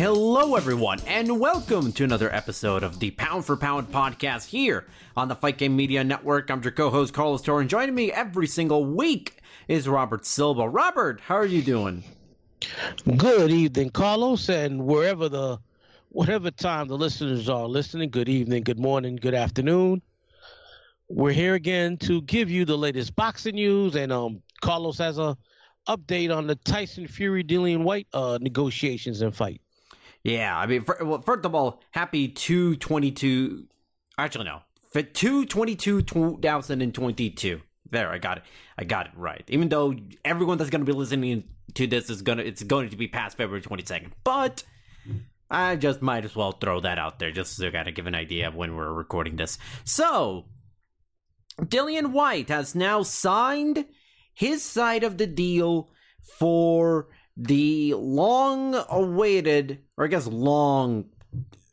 Hello, everyone, and welcome to another episode of the Pound for Pound podcast here on the Fight Game Media Network. I'm your co host, Carlos Torre, and joining me every single week is Robert Silva. Robert, how are you doing? Good evening, Carlos, and wherever the whatever time the listeners are listening, good evening, good morning, good afternoon. We're here again to give you the latest boxing news, and um, Carlos has a update on the Tyson Fury Dillian Whyte uh, negotiations and fight. Yeah, I mean, for, well, first of all, happy 222. Actually, no, 222 2022. There, I got it. I got it right. Even though everyone that's going to be listening to this is gonna, it's going to be past February 22nd. But I just might as well throw that out there just to kind of give an idea of when we're recording this. So, Dillian Whyte has now signed his side of the deal for the long awaited, or I guess long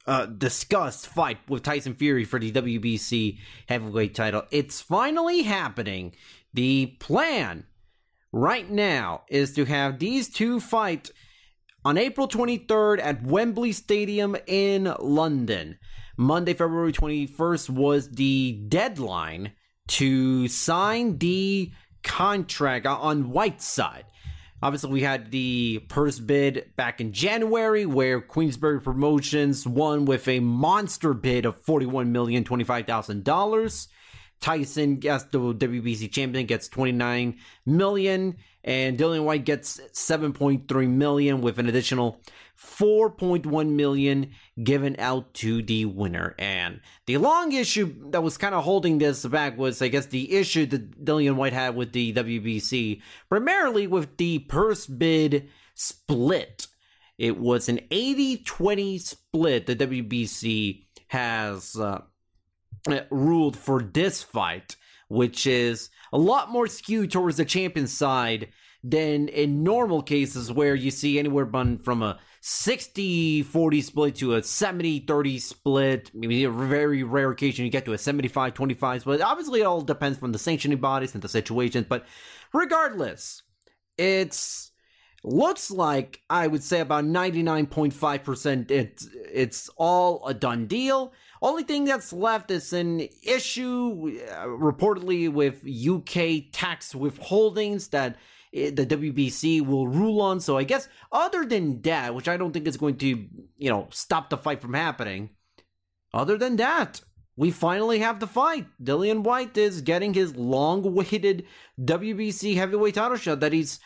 uh, discussed fight with Tyson Fury for the WBC heavyweight title. It's finally happening. The plan right now is to have these two fight on April 23rd at Wembley Stadium in London. Monday, February 21st was the deadline to sign the contract on Whyte's side. Obviously, we had the purse bid back in January where Queensberry Promotions won with a monster bid of $41,025,000. Tyson, as the WBC champion, gets 29 million, and Dillian Whyte gets 7.3 million with an additional 4.1 million given out to the winner. And the long issue that was kind of holding this back was, I guess, the issue that Dillian Whyte had with the WBC, primarily with the purse bid split. It was an 80 20 split the WBC has uh, ruled for this fight, which is a lot more skewed towards the champion side than in normal cases where you see anywhere from a 60 40 split to a 70 30 split. Maybe a very rare occasion you get to a 75 25 split. Obviously, it all depends from the sanctioning bodies and the situation, but regardless, it's looks like I would say about 99.5% it's it's all a done deal. Only thing that's left is an issue uh, reportedly with UK tax withholdings that the WBC will rule on. So I guess other than that, which I don't think is going to, you know, stop the fight from happening, other than that, we finally have the fight. Dillian Whyte is getting his long-awaited WBC heavyweight title shot that he's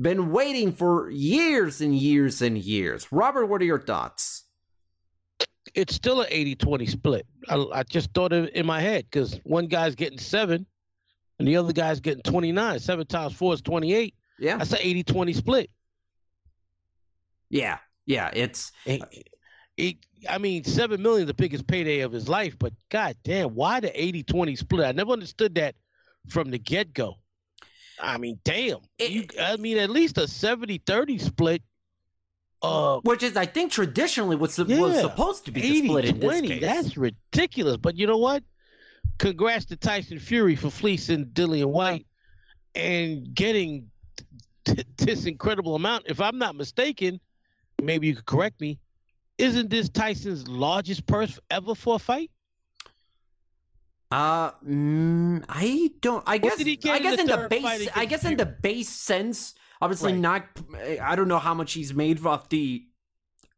been waiting for years and years and years. Robert, what are your thoughts? It's still an 80-20 split. I, I just thought it in my head because one guy's getting seven and the other guy's getting 29. Seven times four is 28. Yeah. That's an 80 20 split. Yeah. Yeah. It's. He, I mean, seven million is the biggest payday of his life, but god damn, why the 80-20 split? I never understood that from the get go. I mean, damn. It- you, I mean, at least a 70-30 split. Uh, Which is, I think, traditionally what's was Yeah. supposed to be the split in this 80-20. case. That's ridiculous. But you know what? Congrats to Tyson Fury for fleecing Dillian Whyte and getting t- this incredible amount. If I'm not mistaken, maybe you could correct me. Isn't this Tyson's largest purse ever for a fight? Uh, mm, I don't. I guess. did he get I in guess the in the third base. I guess in the base sense, obviously Right. not. I don't know how much he's made off the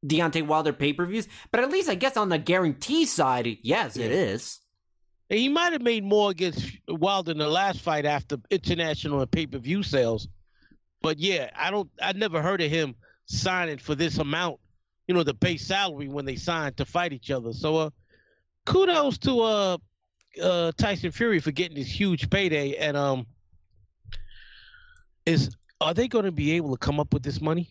Deontay Wilder pay per views, but at least I guess on the guarantee side, yes, it Yeah. is. And he might have made more against Wilder in the last fight after international and pay per view sales. But yeah, I don't. I never heard of him signing for this amount. You know, the base salary when they signed to fight each other. So, uh, kudos to uh, uh, Tyson Fury for getting this huge payday. And um, is are they going to be able to come up with this money?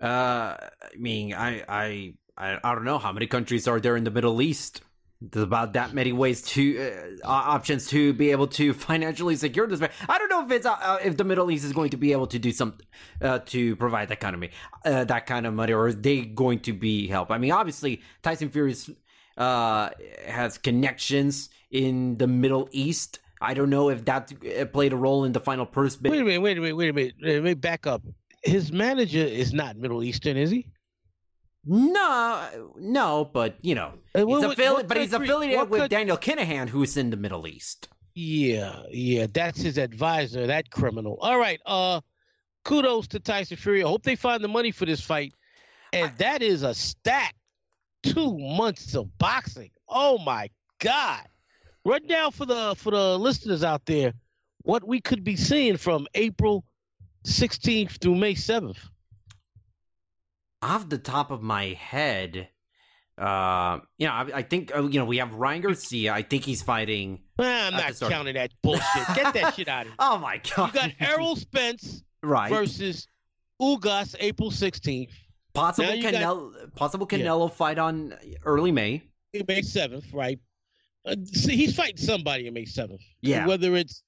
Uh, I mean, I, I, I, don't know how many countries are there in the Middle East. There's about that many ways to uh, options to be able to financially secure this. I don't know if it's uh, uh, if the Middle East is going to be able to do something uh, to provide that kind of money, uh, that kind of money, or is they going to be help? I mean, obviously Tyson Fury's uh, has connections in the Middle East. I don't know if that uh, played a role in the final purse bid. Wait a minute. Wait a minute. Wait a minute. Let me back up. His manager is not Middle Eastern, is he? No, no, but you know, he's what- what- affili- what but he's affiliated with Daniel Kinahan, who's in the Middle East. Yeah, yeah, that's his advisor, that criminal. All right, uh kudos to Tyson Fury. I hope they find the money for this fight. And that is a stack. Two months of boxing. Oh my God. Right now, for the for the listeners out there what we could be seeing from April 16th through May 7th. Off the top of my head, uh, you know, I, I think uh, you know we have Ryan Garcia. I think he's fighting. I'm not counting that bullshit. Get that shit out of here. Oh my god! You got Errol Spence right? versus Ugas April 16th. Possible you got- Canelo, possible Yeah. Canelo fight on early May. May seventh, right? Uh, see, he's fighting somebody on May seventh. Yeah. Whether it's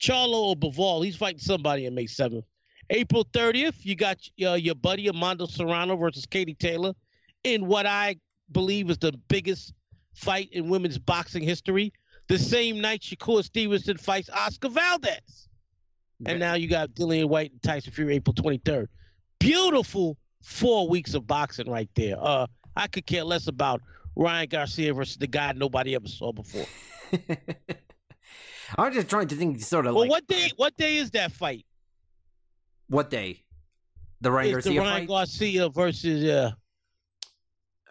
Charlo or Bivol, he's fighting somebody on May seventh. April thirtieth, you got uh, your buddy Amanda Serrano versus Katie Taylor in what I believe is the biggest fight in women's boxing history. The same night, Shakur Stevenson fights Oscar Valdez. And now you got Dillian Whyte and Tyson Fury April 23rd. Beautiful four weeks of boxing right there. Uh, I could care less about Ryan Garcia versus the guy nobody ever saw before. I'm just trying to think, sort of Well, like what day? What day is that fight? what day? The Ryan It's the Garcia Ryan fight. Garcia versus uh,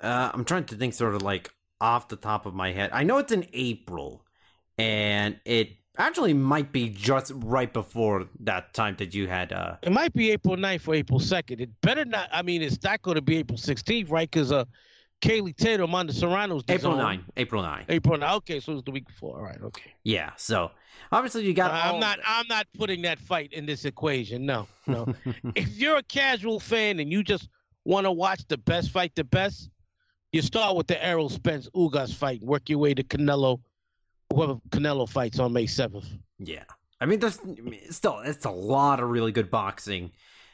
Uh, I'm trying to think sort of like off the top of my head. I know it's in April, and it actually might be just right before that time that you had. Uh, it might be April 9th or April 2nd. It better not. I mean, it's not going to be April 16th, right? Because uh, Kaylee Taylor, Amanda Serrano's April zone. 9. April 9. April 9. Okay, so it's the week before. All right, okay. Yeah. So obviously you got. I'm all- not. I'm not putting that fight in this equation. No, no. if you're a casual fan and you just want to watch the best fight the best, you start with the Errol Spence Ugas fight, work your way to Canelo, whoever Canelo fights on May 7th. Yeah. I mean, there's still it's a lot of really good boxing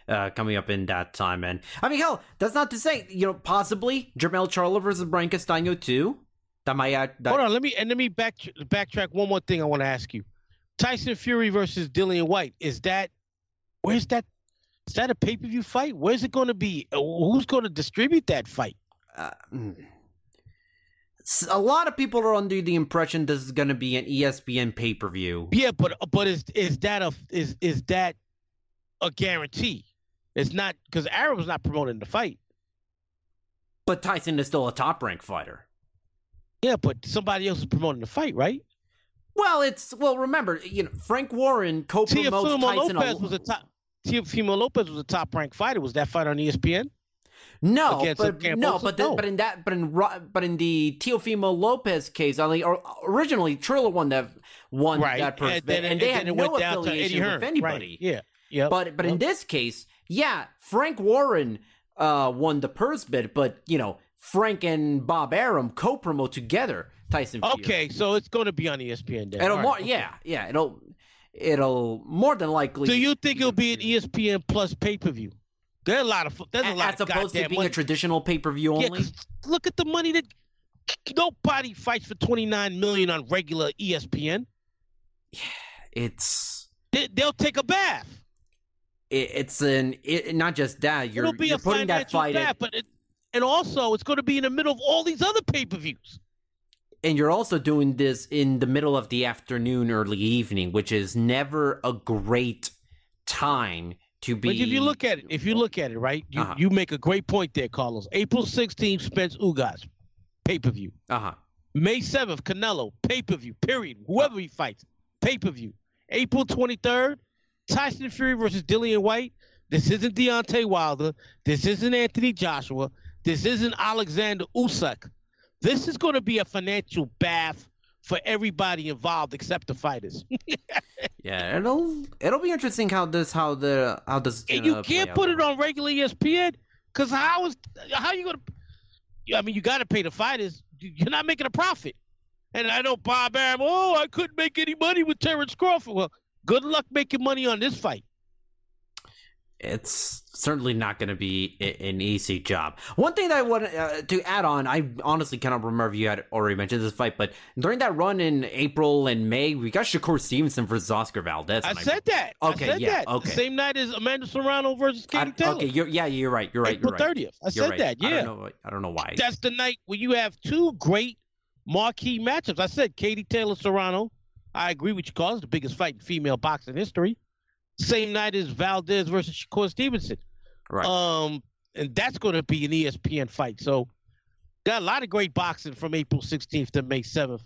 uh, coming up in that time, and I mean, hell, that's not to say you know possibly Jermall Charlo versus Brian Castaño too. That might add. That, Hold on, let me and let me back backtrack one more thing I want to ask you. Tyson Fury versus Dillian Whyte. Is that where's that is that a pay-per-view fight? Where's it going to be? Who's going to distribute that fight? uh, mm. S- a lot of people are under the impression this is going to be an ESPN pay per view. Yeah, but but is is that a is is that a guarantee? It's not because Arum's not promoting the fight. But Tyson is still a top ranked fighter. Yeah, but somebody else is promoting the fight, right? Well, it's well. Remember, you know, Frank Warren co-promotes Tyson. Lopez a- was a top. Teofimo Lopez was a top ranked fighter. Was that fight on ESPN? No, against but no, but the, No. but in that, but in but in the Teofimo Lopez case, mean, or, originally Triller won that won right. that person, and then, and, they then had no went down to Eddie affiliation Hearn. with anybody. Right. Yeah. Yeah. But but in this case, yeah, Frank Warren uh, won the purse bid, but you know Frank and Bob Arum co-promote together Tyson. Fury. Okay, so it's going to be on ESPN. Then. It'll All more, right, yeah, yeah. It'll it'll more than likely. Do you think it'll be an ESPN Plus pay per view? There's a lot of there's a lot as of opposed to being money. a traditional pay-per-view only. Yeah, only? 'cause look at the money that nobody fights for 29 million on regular ESPN. Yeah, it's They, they'll take a bath. it, it's an it, not just that you're you're a putting that fight bath, in, but it, and also it's going to be in the middle of all these other pay per views. and you're also doing this in the middle of the afternoon, early evening, which is never a great time to be. But if you look at it, if you look at it, right, you, Uh-huh. you make a great point there, Carlos. April 16th, Spence Ugas, pay per view. uh huh, May 7th, Canelo, pay per view, period. Whoever he fights, pay per view. April 23rd, Tyson Fury versus Dillian Whyte. This isn't Deontay Wilder. This isn't Anthony Joshua. This isn't Alexander Usyk. This is going to be a financial bath for everybody involved except the fighters. yeah, it'll it'll be interesting how this how the how this. and you uh, can't put it on regular ESPN because how is how you gonna? I mean, you got to pay the fighters. You're not making a profit. And I know Bob Arum. Oh, I couldn't make any money with Terrence Crawford. Well, good luck making money on this fight. It's certainly not going to be an easy job. One thing that I want uh, to add on, I honestly cannot remember if you had already mentioned this fight, but during that run in April and May, we got Shakur Stevenson versus Oscar Valdez. I said that. Okay, I said yeah, that. okay. Same night as Amanda Serrano versus I- Katie Taylor. okay, you're, yeah, you're right. You're right. April you're right. 30th. I said right. that. I Yeah. don't know. I don't know why. That's the night where you have two great marquee matchups. I said Katie Taylor Serrano. I agree with you, Carlos. The biggest fight in female boxing history. Same night as Valdez versus Shakur Stevenson. right. Um, and that's going to be an ESPN fight. So, got a lot of great boxing from April 16th to May 7th.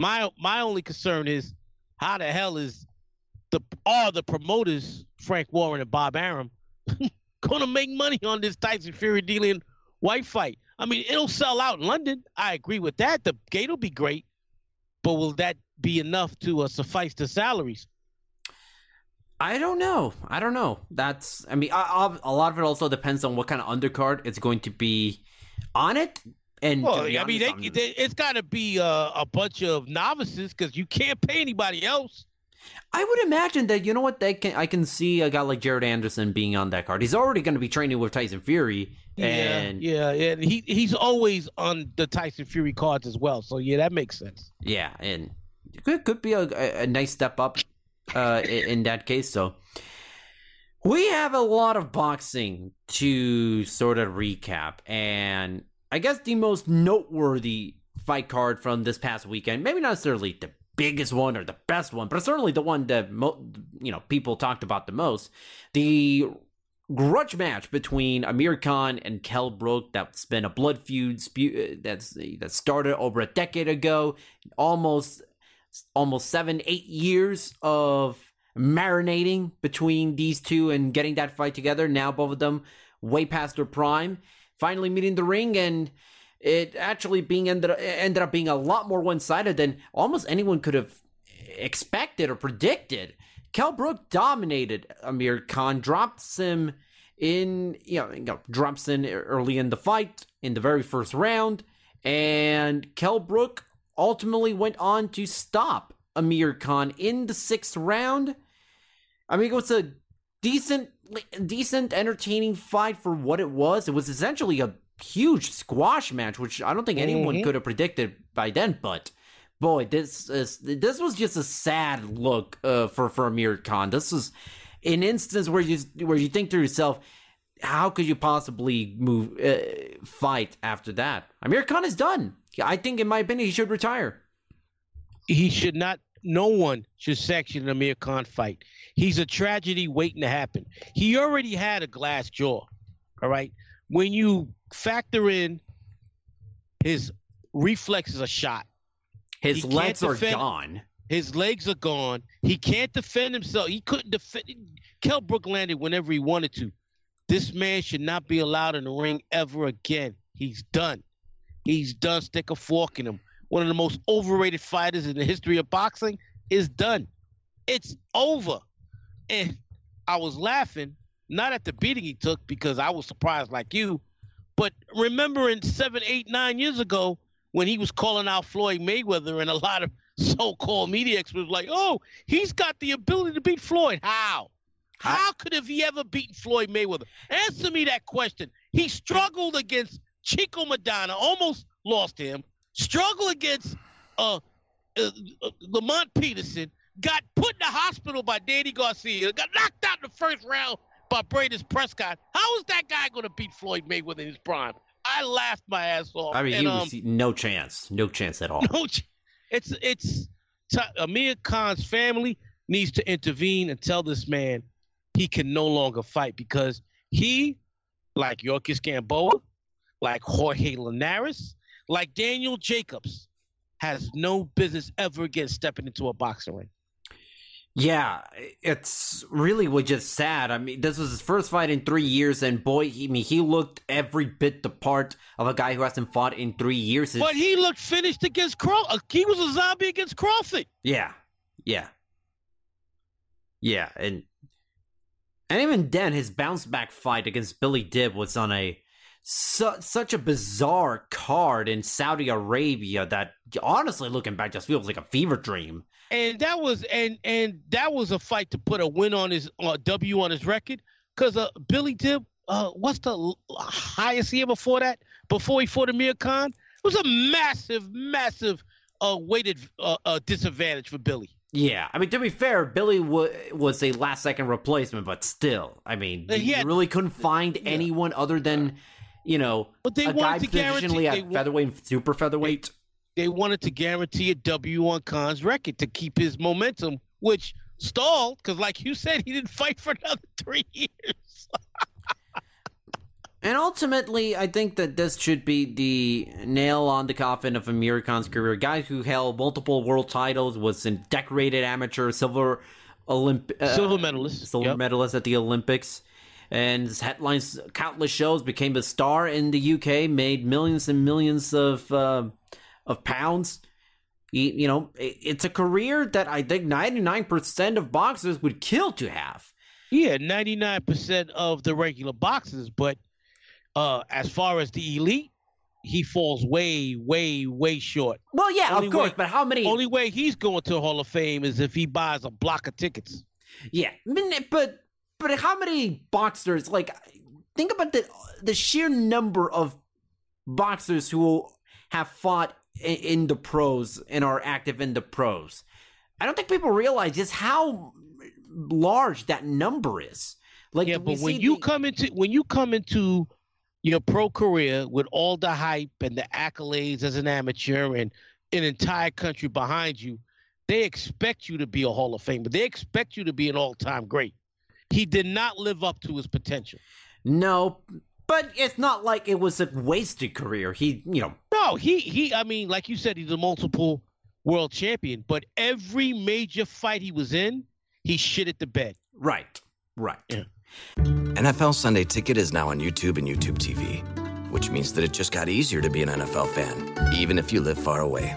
My my only concern is how the hell is the are the promoters Frank Warren and Bob Arum going to make money on this Tyson Fury Dillian Whyte fight? I mean, it'll sell out in London. I agree with that. The gate will be great, but will that be enough to uh, suffice the salaries? I don't know. I don't know. That's. I mean, I, I, a lot of it also depends on what kind of undercard it's going to be on it. And Well, I mean, they, they, it's got to be uh, a bunch of novices because you can't pay anybody else. I would imagine that you know what they can. I can see a guy like Jared Anderson being on that card. He's already going to be training with Tyson Fury, and yeah, yeah, and he he's always on the Tyson Fury cards as well. So yeah, that makes sense. Yeah, and it could could be a, a, a nice step up uh, in, that case. So we have a lot of boxing to sort of recap, and I guess the most noteworthy fight card from this past weekend, maybe not necessarily the biggest one or the best one, but certainly the one that mo- you know people talked about the most. The grudge match between Amir Khan and Kell Brook that's been a blood feud spu- that's that started over a decade ago almost almost 7 8 years of marinating between these two and getting that fight together. Now both of them way past their prime. Finally meeting the ring and it actually being ended ended up being a lot more one-sided than almost anyone could have expected or predicted. Kell Brook dominated Amir Khan, drops him in, you know, you know, drops in early in the fight in the very first round, and Kell Brook ultimately went on to stop Amir Khan in the sixth round. I mean, it was a decent, decent, entertaining fight for what it was. It was essentially a huge squash match, which I don't think anyone Mhm. could have predicted by then, but boy, this is this was just a sad look uh, for for Amir Khan. This was an instance where you where you think to yourself, how could you possibly move uh, fight after that? Amir Khan is done. I think, in my opinion, he should retire. He should not. No one should sanction an Amir Khan fight. He's a tragedy waiting to happen. He already had a glass jaw. All right. When you factor in his reflexes are shot. His He legs are defend- gone. His legs are gone. He can't defend himself. He couldn't defend. Kell Brook landed whenever he wanted to. This man should not be allowed in the ring ever again. He's done. He's done. Stick a fork in him. One of the most overrated fighters in the history of boxing is done. It's over. And I was laughing not at the beating he took because I was surprised like you, but remembering seven, eight, nine years ago when he was calling out Floyd Mayweather and a lot of so-called media experts were like, "Oh, he's got the ability to beat Floyd." How? How could have he ever beaten Floyd Mayweather? Answer me that question. He struggled against Chino Maidana, almost lost him. Struggle against uh, uh, uh, Lamont Peterson. Got put in the hospital by Danny Garcia. Got knocked out in the first round by Breidis Prescott. How is that guy going to beat Floyd Mayweather in his prime? I laughed my ass off. I mean, and, he was um, no chance, no chance at all. no, ch- it's it's t- Amir Khan's family needs to intervene and tell this man he can no longer fight because he, like Yorkis Gamboa, like Jorge Linares, like Daniel Jacobs, has no business ever again stepping into a boxing ring. Yeah, it's really was just sad. I mean, this was his first fight in three years, and boy, he, I mean, he looked every bit the part of a guy who hasn't fought in three years. But he looked finished against Crawford. Uh, he was a zombie against Crawford. Yeah, yeah, yeah, and and even then, his bounce back fight against Billy Dib was on a su- such a bizarre card in Saudi Arabia that honestly, looking back, just feels like a fever dream. and that was and and that was a fight to put a win on his uh, W on his record because uh, Billy Dib, uh, what's the l- highest year before that? Before he fought Amir Khan, it was a massive, massive uh, weighted uh, uh, disadvantage for Billy. Yeah, I mean to be fair, Billy w- was a last second replacement, but still, I mean, Uh, he had- really couldn't find anyone other than you know But they a guy wanted to guarantee positionally they, featherweight and super featherweight. they wanted to guarantee a W on Khan's record to keep his momentum, which stalled because, like you said, he didn't fight for another three years. And ultimately, I think that this should be the nail on the coffin of Amir Khan's career. A guy who held multiple world titles, was a decorated amateur, silver Olymp- uh, Silver medalist. silver Yep. medalist at the Olympics, and headlines countless shows. Became a star in the UK, made millions and millions of uh, of pounds. He, you know, it- it's a career that I think ninety nine percent of boxers would kill to have. Yeah, ninety nine percent of the regular boxers, but uh, as far as the elite, he falls way, way, way short. Well, yeah, Only of course, way- but how many? Only way he's going to the Hall of Fame is if he buys a block of tickets. Yeah, but but how many boxers? Like, think about the the sheer number of boxers who have fought in, in the pros and are active in the pros. I don't think people realize just how large that number is. Like, yeah, but when you the- come into when you come into your pro career with all the hype and the accolades as an amateur and an entire country behind you, they expect you to be a Hall of Famer. They expect you to be an all-time great. He did not live up to his potential. no, but it's not like it was a wasted career. He, you know, No, he he. I mean, like you said, he's a multiple world champion. But every major fight he was in, he shit at the bed. right, right. Yeah. NFL Sunday Ticket is now on YouTube and YouTube TV, which means that it just got easier to be an NFL fan, even if you live far away.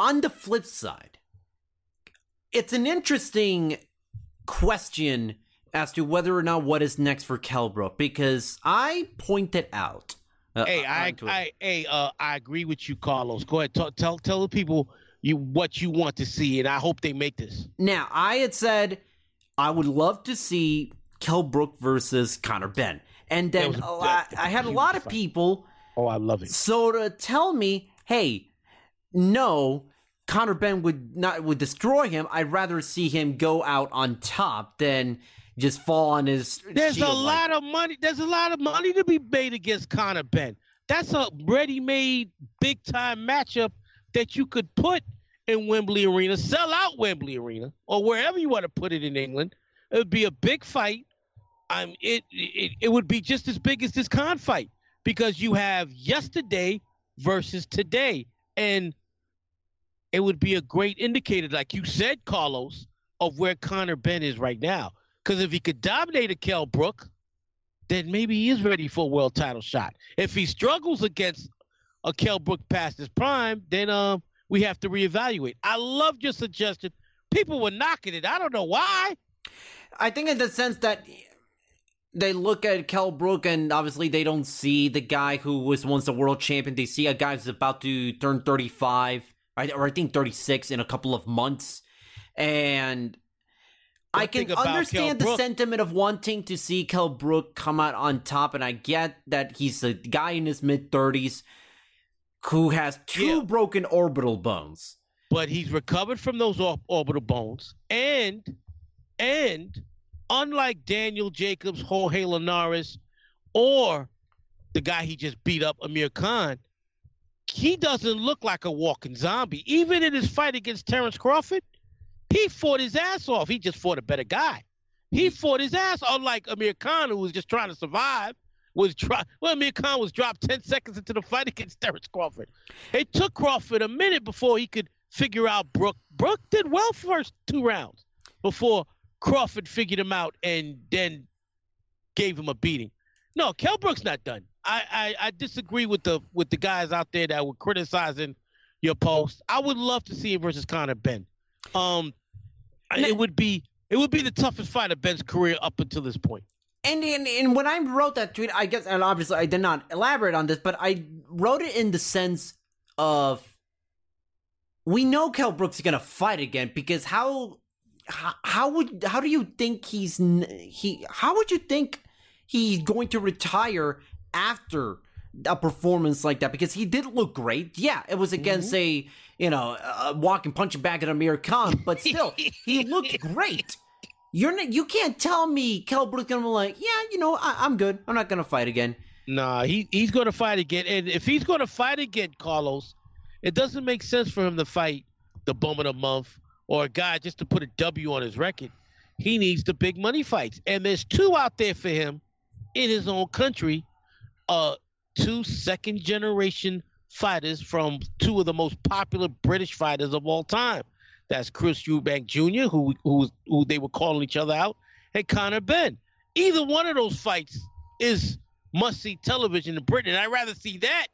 On the flip side, it's an interesting question as to whether or not what is next for Kell Brook because I pointed out. uh, hey, I, I, hey, uh, I agree with you, Carlos. Go ahead, tell, tell, tell the people you what you want to see, and I hope they make this. now I had said I would love to see Kell Brook versus Conor Benn, and then a- lot, I had a lot of people Oh, I love it. so to tell me, hey, no, Conor Benn would not would destroy him. I'd rather see him go out on top than just fall on his. There's a lot like- of money. There's a lot of money to be made against Conor Benn. That's a ready-made, big-time matchup that you could put in Wembley Arena, sell out Wembley Arena, or wherever you want to put it in England. It would be a big fight. Um, it, it it would be just as big as this Khan fight because you have yesterday versus today, and it would be a great indicator, like you said, Carlos, of where Conor Benn is right now. Because if he could dominate a Kell Brook, then maybe he is ready for a world title shot. If he struggles against a Kell Brook past his prime, then um we have to reevaluate. I love your suggestion. People were knocking it. I don't know why. I think in the sense that they look at Kell Brook and obviously they don't see the guy who was once a world champion. They see a guy who's about to turn 35, or I think 36 in a couple of months. And I can understand the sentiment of wanting to see Kell Brook come out on top, and I get that he's a guy in his mid 30s who has two Yeah. broken orbital bones. but he's recovered from those or- orbital bones and and unlike daniel jacobs jorge linares or the guy he just beat up amir khan he doesn't look like a walking zombie even in his fight against terrence crawford he fought his ass off he just fought a better guy he fought his ass unlike amir khan who was just trying to survive was try well amir khan was dropped 10 seconds into the fight against terrence crawford it took Crawford a minute before he could figure out Brook. Brook did well first two rounds before Crawford figured him out and then gave him a beating. No, Kell Brook's not done. I, I, I disagree with the with the guys out there that were criticizing your post. I would love to see him versus Conor Benn. Um, it would be it would be the toughest fight of Benn's career up until this point. And, and and when I wrote that tweet, I guess, and obviously I did not elaborate on this, but I wrote it in the sense of we know Kell Brooks is gonna fight again because how how, how would how do you think he's he how would you think he's going to retire after a performance like that because he did look great. Yeah, it was against mm-hmm. a you know a walking punching bag at Amir Khan, but still he looked great. You're n- you can't tell me Kell Brook's gonna be like, yeah, you know, I- I'm good. I'm not gonna fight again. Nah, he he's going to fight again, and if he's going to fight again, Carlos, it doesn't make sense for him to fight the bum of the month or a guy just to put a W on his record. He needs the big money fights, and there's two out there for him in his own country. Uh, two second generation fighters from two of the most popular British fighters of all time. That's Chris Eubank Jr., who who who they were calling each other out, and Conor Benn. Either one of those fights is must see television in Britain. And I'd rather see that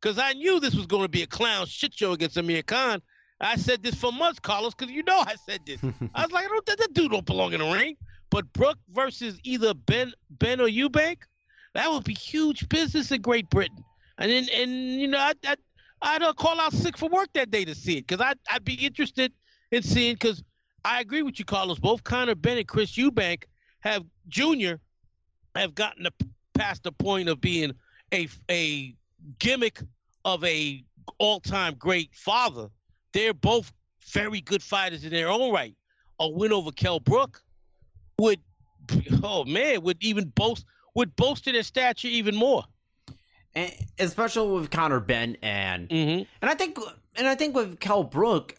because I knew this was going to be a clown shit show against Amir Khan. I said this for months, Carlos, because you know I said this. I was like, I don't, that, that dude don't belong in the ring. But Brook versus either Benn Benn or Eubank, that would be huge business in Great Britain. And then, and you know, I'd, I'd, I'd uh, call out sick for work that day to see it because I'd, I'd be interested in seeing because I agree with you, Carlos. Both Conor Benn and Chris Eubank have Jr. have gotten the, past the point of being a a gimmick of a all-time great father. They're both very good fighters in their own right. A win over Kell Brook would, oh man, would even boast would bolster in their stature even more. And especially with Conor Benn and Mhm. and I think and I think with Kell Brook,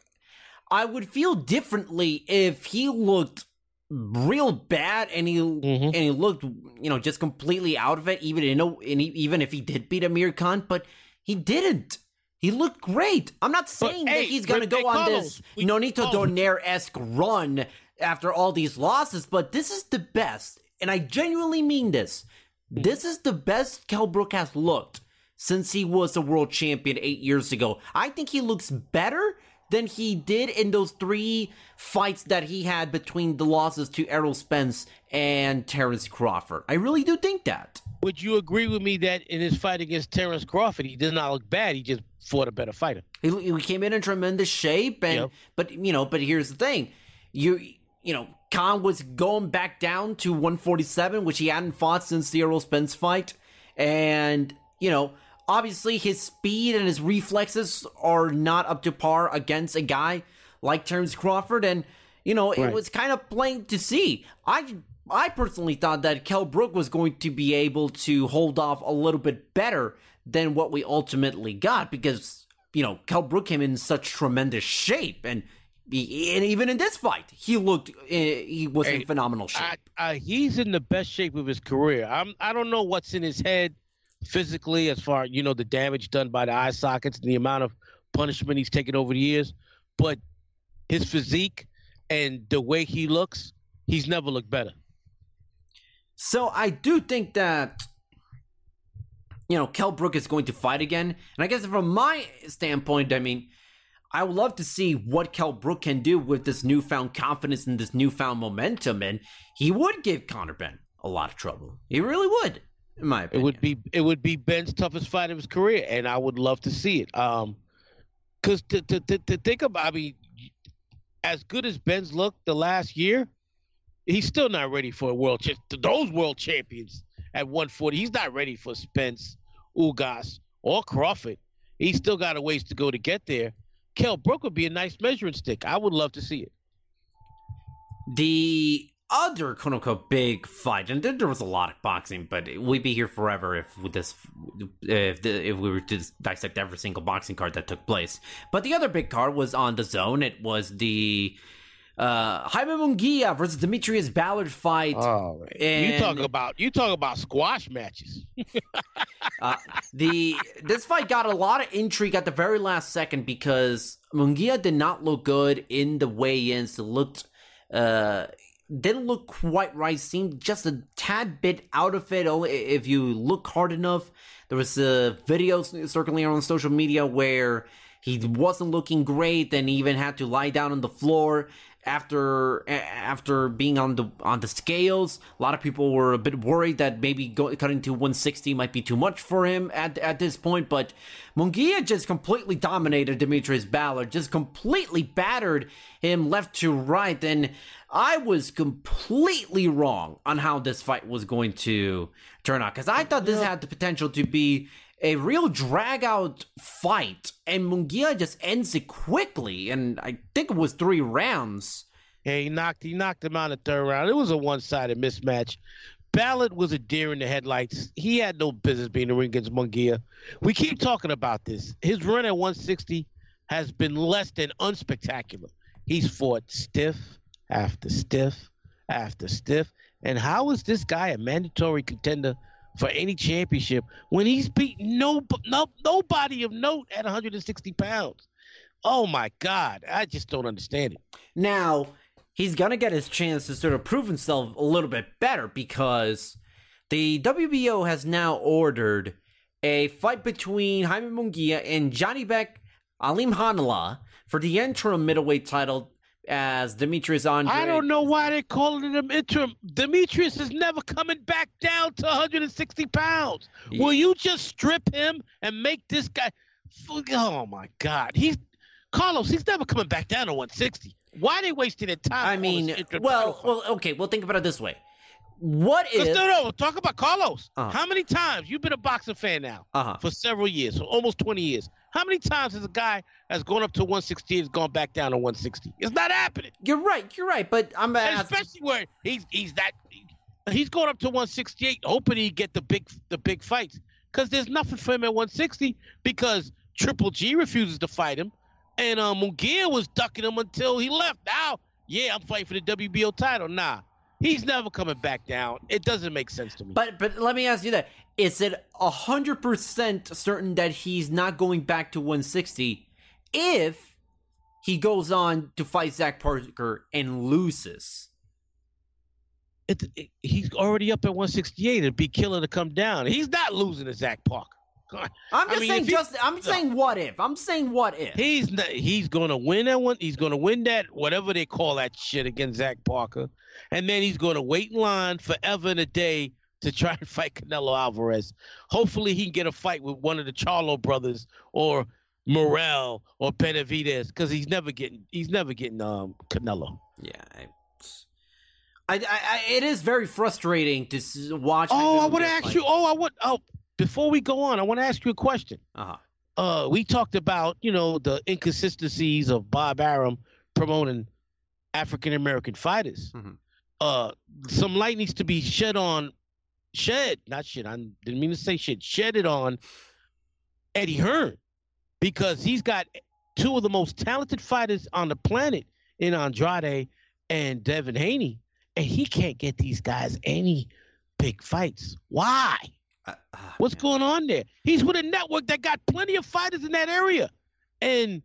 I would feel differently if he looked real bad and he and he looked you know just completely out of it even and he, even if he did beat Amir Khan but he didn't he looked great I'm not saying hey, that he's gonna go on this we- Nonito Carlos. Donaire-esque run after all these losses but this is the best and I genuinely mean this this is the best Kell Brook has looked since he was a world champion eight years ago. I think he looks better than he did in those three fights that he had between the losses to Errol Spence and Terrence Crawford. I really do think that. Would you agree with me that in his fight against Terrence Crawford, he did not look bad. He just fought a better fighter. He, he came in in tremendous shape, and Yep. but you know, but here's the thing, you you know, Khan was going back down to 147, which he hadn't fought since the Errol Spence fight, and you know, obviously his speed and his reflexes are not up to par against a guy like Terrence Crawford, and you know it was kind of plain to see. I I personally thought that Kell Brook was going to be able to hold off a little bit better than what we ultimately got because you know Kell Brook came in such tremendous shape and. He- and even in this fight, he looked uh, he was in phenomenal shape. I, I, he's in the best shape of his career. I'm. I don't know what's in his head physically, as far you know, the damage done by the eye sockets, and the amount of punishment he's taken over the years. But his physique and the way he looks, he's never looked better. So I do think that you know Kell Brook is going to fight again, and I guess from my standpoint, I mean, I would love to see what Kell Brook can do with this newfound confidence and this newfound momentum, and he would give Conor Benn a lot of trouble. He really would, in my opinion. It would be it would be Benn's toughest fight of his career, and I would love to see it. Um, because to, to to to think about, I mean, as good as Benn's looked the last year, he's still not ready for a world cha- those world champions at 140. He's not ready for Spence, Ugas, or Crawford. He's still got a ways to go to get there. Kell Brook would be a nice measuring stick. I would love to see it. The other quote unquote big fight, and there, was a lot of boxing, but we'd be here forever if this if the, if we were to dissect every single boxing card that took place. But the other big card was on the zone. It was the uh Jaime Munguia versus D'Mitrius Ballard fight. Oh, you talk about you talk about squash matches. Uh, the this fight got a lot of intrigue at the very last second because Munguia did not look good in the weigh-ins. It looked uh didn't look quite right. Seemed just a tad bit out of it. Only if you look hard enough. There was uh, videos circulating on social media where he wasn't looking great and even had to lie down on the floor after after being on the on the scales. A lot of people were a bit worried that maybe go, cutting to 160 might be too much for him at at this point. But Munguia just completely dominated D'Mitrius Ballard, just completely battered him left to right, and I was completely wrong on how this fight was going to turn out because I thought this had the potential to be a real drag out fight, and Munguia just ends it quickly, and I think it was three rounds. Yeah, he knocked he knocked him out in the third round. It was a one sided mismatch. Ballard was a deer in the headlights. He had no business being in the ring against Munguia. We keep talking about this. His run at 160 has been less than unspectacular. He's fought stiff after stiff after stiff. And how is this guy a mandatory contender for any championship when he's beaten no, no nobody of note at 160 pounds? Oh my God. I just don't understand it. Now, he's to get his chance to sort of prove himself a little bit better because the WBO has now ordered a fight between Jaime Munguia and Johnny Beck Alim Hanala for the interim middleweight title as Demetrius Andre. I don't know why they're calling an interim. Demetrius is never coming back down to 160 pounds. Yeah. Will you just strip him and make this guy? Oh my God, he's Carlos. He's never coming back down to 160. Why are they wasting their time? I mean, well, well, okay. Well, think about it this way: What if? no, no, talk about Carlos. Uh-huh. How many times you've been a boxing fan now Uh-huh. for several years, for almost 20 years? How many times has a guy that's gone up to 160 has gone back down to 160? It's not happening. You're right. You're right. But I'm And especially where he's he's that he's going up to 168, hoping he get the big the big fights. Because there's nothing for him at 160 because Triple G refuses to fight him, and um, Munguia was ducking him until he left. Now, yeah, I'm fighting for the WBO title. Nah, he's never coming back down. It doesn't make sense to me. But but let me ask you that: Is it hundred percent certain that he's not going back to 160 if he goes on to fight Zach Parker and loses? it, it- he's already up at 168. It'd be killer to come down. He's not losing to Zach Parker. God. I'm I just mean, saying. he- Just I'm saying what if. I'm saying what if. He's not, he's gonna win that one. He's gonna win that whatever they call that shit against Zach Parker, and then he's gonna wait in line forever and a day to try and fight Canelo Alvarez. Hopefully, he can get a fight with one of the Charlo brothers or Morrell or Benavidez because he's never getting he's never getting um Canelo. Yeah. I, I, I, it is very frustrating to watch. Oh, I want to ask you. Oh, I would. Oh, before we go on, I want to ask you a question. Uh-huh. Uh, we talked about you know the inconsistencies of Bob Arum promoting African American fighters. Mhm. Uh, some light needs to be shed on, shed, not shed. I didn't mean to say shed. Shed it on Eddie Hearn because he's got two of the most talented fighters on the planet in Andrade and Devin Haney, and he can't get these guys any big fights. Why? Uh, uh, What's going on there? He's with a network that got plenty of fighters in that area, and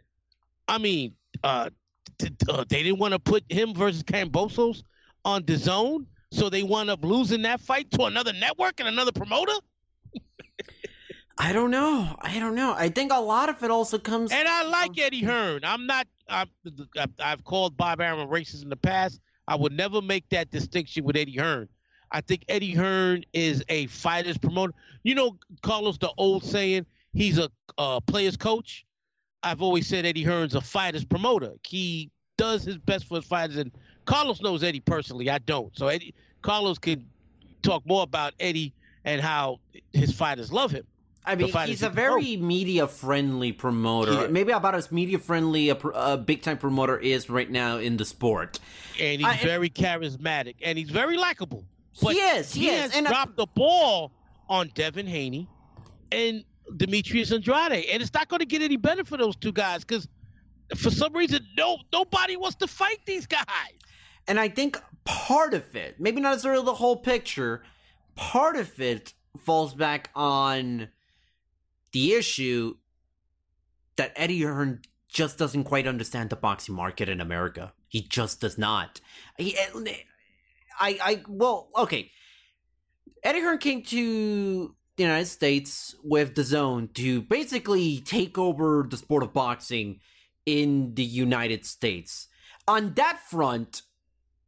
I mean, uh, t- t- uh, they didn't want to put him versus Kambosos on the zone, so they wound up losing that fight to another network and another promoter. I don't know. I don't know. I think a lot of it also comes. And I like Eddie Hearn. I'm not. I've- I've called Bob Arum racist in the past. I would never make that distinction with Eddie Hearn. I think Eddie Hearn is a fighter's promoter. You know, Carlos, the old saying, he's a uh, player's coach. I've always said Eddie Hearn's a fighter's promoter. He does his best for his fighters, and Carlos knows Eddie personally. I don't. So Eddie, Carlos can talk more about Eddie and how his fighters love him. I mean, he's a he very media-friendly promoter. Yeah. Maybe about as media-friendly a, a big-time promoter is right now in the sport. and he's I- very charismatic and he's very likable. But He is, he is, has and I- dropped the ball on Devin Haney and Demetrius Andrade, and it's not going to get any better for those two guys because for some reason, no nobody wants to fight these guys. And I think part of it, maybe not necessarily the whole picture, part of it falls back on the issue that Eddie Hearn just doesn't quite understand the boxing market in America. He just does not. He, I, I, well, okay. Eddie Hearn came to the United States with DAZN to basically take over the sport of boxing in the United States. On that front,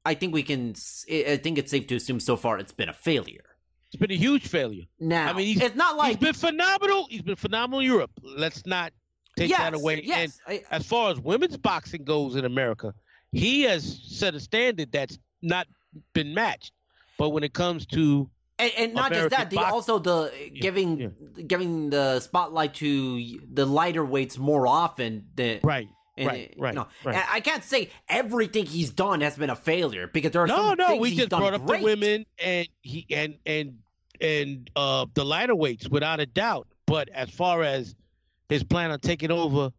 I think we can. I think it's safe to assume so far it's been a failure. It's been a huge failure. Now, I mean, he's, it's not like he's been phenomenal. He's been phenomenal in Europe. Let's not take that away. yes, and as far as women's boxing goes in America, he has set a standard that's not been matched. But when it comes to and, and not American just that, the, also the giving giving the spotlight to the lighter weights more often. Than, right, and, right, you right, know, right. I can't say everything he's done has been a failure because there are no, some no, things we just brought up great. the women and he and and and uh the lighter weights without a doubt. But as far as his plan on taking over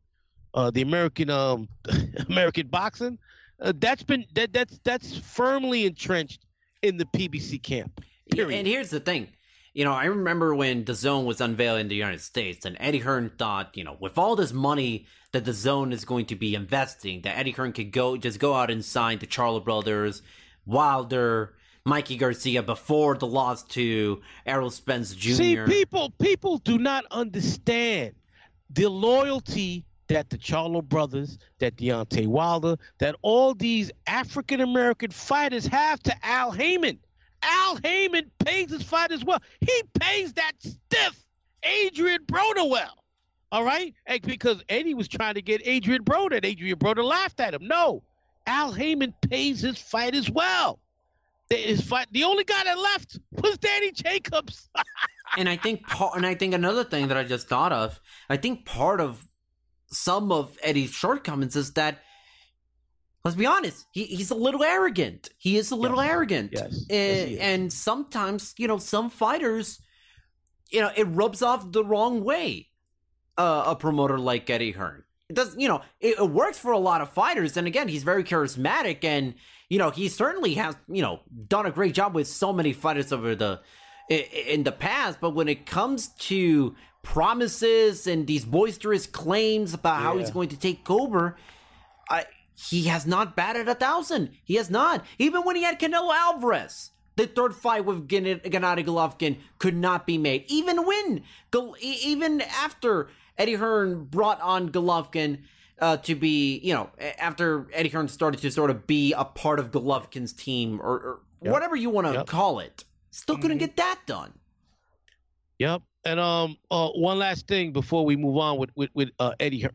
uh the American um American boxing, uh, that's been that that's that's firmly entrenched in the PBC camp. Period. And here's the thing. You know, I remember when DAZN was unveiled in the United States, and Eddie Hearn thought, you know, with all this money that DAZN is going to be investing, that Eddie Hearn could go just go out and sign the Charlo brothers, Wilder, Mikey Garcia before the loss to Errol Spence Jr. See, people people do not understand the loyalty that the Charlo brothers, that Deontay Wilder, that all these African American fighters have to Al Haymon. Al Haymon pays his fight as well. He pays that stiff Adrian Broner well. All right? And because Eddie was trying to get Adrian Broner, and Adrian Broner laughed at him. No. Al Haymon pays his fight as well. His fight, the only guy that left was Danny Jacobs. and I think part, and I think another thing that I just thought of, I think part of some of Eddie's shortcomings is that, let's be honest, he, he's a little arrogant. He is a little arrogant, Yes. Yes, and, he is. and sometimes you know some fighters, you know, it rubs off the wrong way. Uh, a promoter like Eddie Hearn. It does, you know, it, it works for a lot of fighters, and again, he's very charismatic, and you know, he certainly has, you know, done a great job with so many fighters over the in the past. But when it comes to promises and these boisterous claims about how he's going to take over, I, he has not batted a thousand. He has not. Even when he had Canelo Alvarez, the third fight with Gen- Gennady Golovkin could not be made. Even when, even after Eddie Hearn brought on Golovkin uh, to be, you know, after Eddie Hearn started to sort of be a part of Golovkin's team or, or Yep. whatever you want to Yep. call it, still couldn't Mhm. get that done. Yep. And um, uh, one last thing before we move on with with, with uh, Eddie Hearn.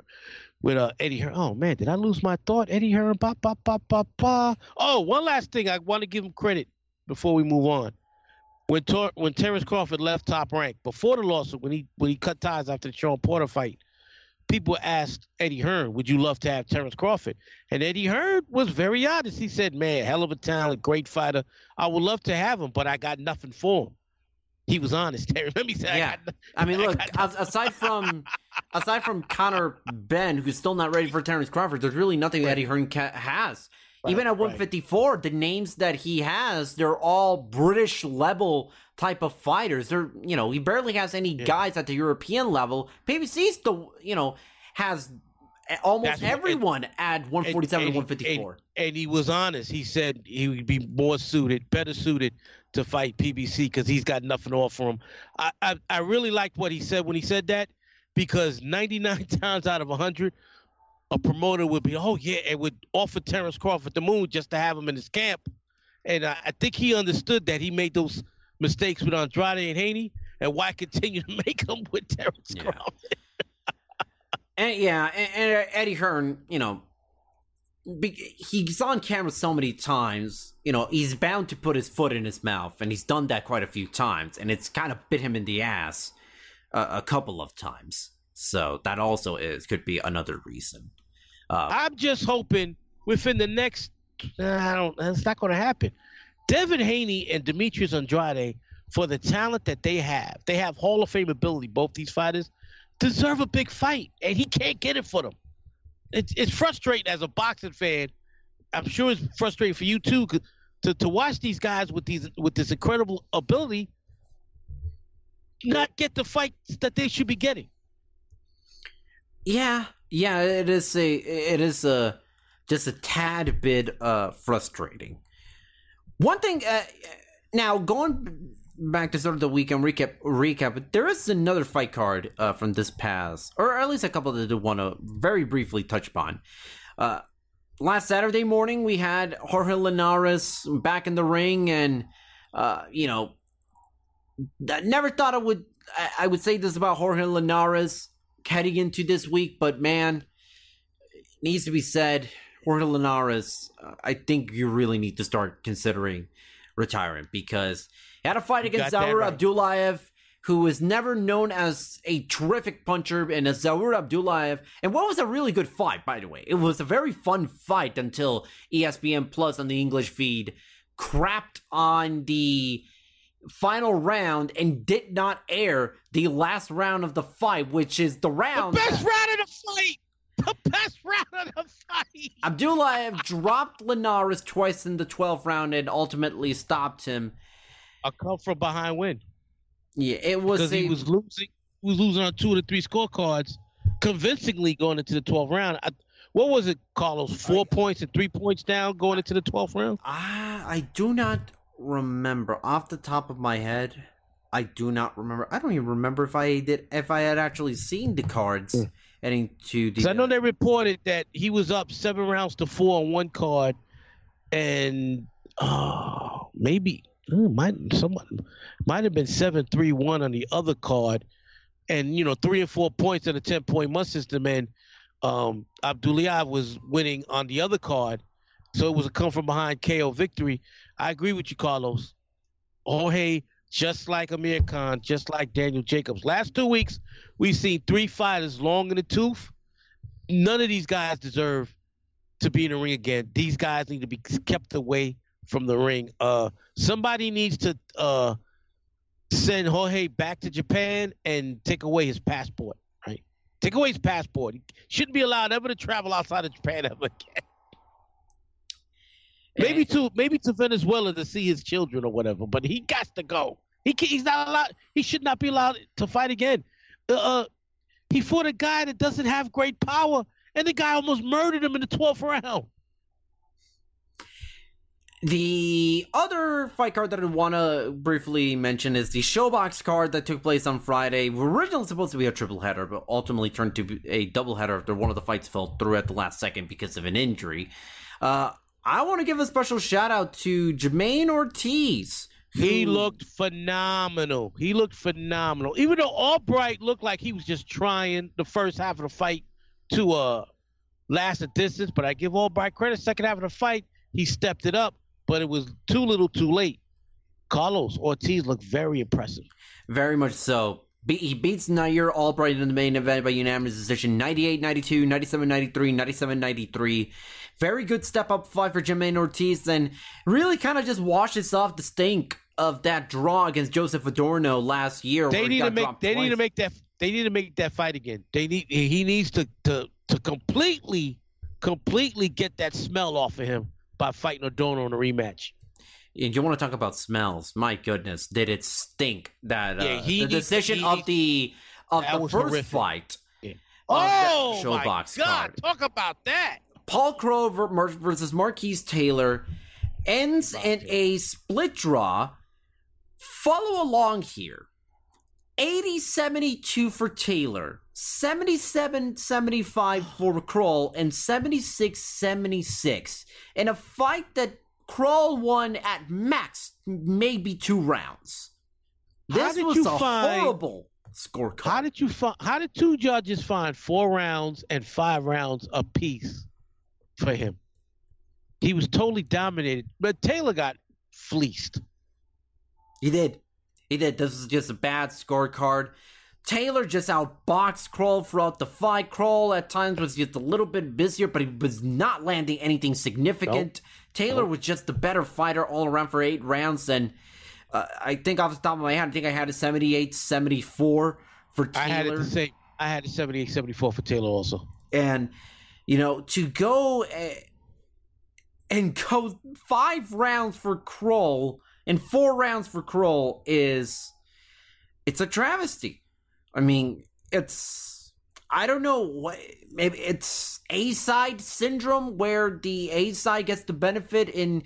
With uh, Eddie Hearn. Oh man, did I lose my thought? Eddie Hearn. Ba ba ba ba ba. Oh, one last thing. I want to give him credit before we move on. when Tor- when Terrence Crawford left Top Rank before the lawsuit, when he when he cut ties after the Sean Porter fight, people asked Eddie Hearn, "Would you love to have Terrence Crawford?" And Eddie Hearn was very honest. He said, "Man, hell of a talent, great fighter. I would love to have him, but I got nothing for him." He was honest. Terry. Let me say, Yeah. I, got, I mean, look, as- aside from aside from Conor Benn, who's still not ready for Terrence Crawford, there's really nothing Eddie Hearn ca- has. Even at right. 154, the names that he has, they're all British level type of fighters. They're, you know, he barely has any guys at the European level. PBC the you know, has almost That's what- everyone at 147 and- and 154. And, and he was honest. He said he would be more suited, better suited to fight PBC because he's got nothing to offer him. I, I I really liked what he said when he said that because 99 times out of 100, a promoter would be, oh yeah, and would offer Terrence Crawford the moon just to have him in his camp. And I, I think he understood that he made those mistakes with Andrade and Haney, and why continue to make them with Terrence Yeah. Crawford? And yeah, and, and Eddie Hearn, you know, he's on camera so many times. You know, he's bound to put his foot in his mouth, and he's done that quite a few times, and it's kind of bit him in the ass uh, a couple of times. So that also is could be another reason. Uh, I'm just hoping within the next. I don't. That's not going to happen. Devin Haney and Demetrius Andrade, for the talent that they have, they have Hall of Fame ability. Both these fighters deserve a big fight, and he can't get it for them. It's it's frustrating as a boxing fan. I'm sure it's frustrating for you too to to watch these guys with these with this incredible ability not get the fights that they should be getting. Yeah, yeah, it is a it is a just a tad bit uh frustrating. One thing uh, now going back to sort of the weekend recap recap, but there is another fight card uh from this past or at least a couple that I want to very briefly touch upon. Uh last Saturday morning we had Jorge Linares back in the ring and uh you know I never thought I would I, I would say this about Jorge Linares heading into this week, but man, needs to be said. Jorge Linares, uh, I think you really need to start considering retiring because had a fight You against got Zaur right. Abdullayev, who was never known as a terrific puncher, and as Zaur Abdullayev, and what was a really good fight, by the way. It was a very fun fight until ESPN Plus on the English feed crapped on the final round and did not air the last round of the fight, which is the The round. best round of the fight. The best round of the fight. Abdullayev dropped Linares twice in the 12th round and ultimately stopped him. A come from behind win Yeah, it was because a, he was losing. He was losing on two of the three scorecards, convincingly going into the 12th round. I, what was it, Carlos? Four points and three points down going into the 12th round. Ah, I do not remember off the top of my head. I do not remember. I don't even remember if I did if I had actually seen the cards heading to the. I know they reported that he was up seven rounds to four on one card, and oh, maybe might someone might have been seven three one on the other card, and you know three and four points in a ten point must system, and um, Abdullayev was winning on the other card, so it was a come from behind KO victory. I agree with you, Carlos. Jorge, just like Amir Khan, just like Daniel Jacobs. Last two weeks, we've seen three fighters long in the tooth. None of these guys deserve to be in the ring again. These guys need to be kept away from the ring. Uh, somebody needs to uh, send Jorge back to Japan and take away his passport. Right? Take away his passport. He shouldn't be allowed ever to travel outside of Japan ever again. Maybe to maybe to Venezuela to see his children or whatever, but he got to go. He can, he's not allowed. He should not be allowed to fight again. Uh, uh, he fought a guy that doesn't have great power, and the guy almost murdered him in the twelfth round. The other fight card that I want to briefly mention is the ShoBox card that took place on Friday. Originally supposed to be a triple header, but ultimately turned to be a double header after one of the fights fell through at the last second because of an injury. Uh, I want to give a special shout out to Jermaine Ortiz. He looked phenomenal. He looked phenomenal. Even though Albright looked like he was just trying the first half of the fight to uh last a distance, but I give Albright credit. Second half of the fight, he stepped it up, but it was too little, too late. Carlos Ortiz looked very impressive. Very much so. He beats Nahir Albright in the main event by unanimous decision 98 92, 97 93, 97 93. Very good step up fight for Jermaine Ortiz and really kind of just washes off the stink of that draw against Joseph Adorno last year. They need to make they need to make that they need to make that fight again. They need he needs to to to completely completely get that smell off of him by fighting Adorno in a rematch. And you want to talk about smells? My goodness, did it stink? That uh, Yeah, he the decision he of the of the first horrific. fight. Yeah. Oh my God! card. Talk about that. Paul Kroll versus Marques Taylor ends in a split draw. Follow along here. 80 72 for Taylor, 77 75 for Kroll, and 76 76 in a fight that Kroll won at max maybe two rounds. This was a find- horrible scorecard. How did you find? How did two judges find four rounds and five rounds apiece for him? He was totally dominated, but Taylor got fleeced. He did. He did. This was just a bad scorecard. Taylor just outboxed Kroll throughout the fight. Kroll at times was just a little bit busier, but he was not landing anything significant. Taylor was just the better fighter all around for eight rounds. And uh, I think off the top of my head, I think I had a 78 74 for Taylor. I had it the same. I had a 78 74 for Taylor also. and you know to go uh, and go five rounds for Kroll and four rounds for Kroll is it's a travesty. I mean, it's I don't know what maybe it's A side syndrome where the A side gets the benefit in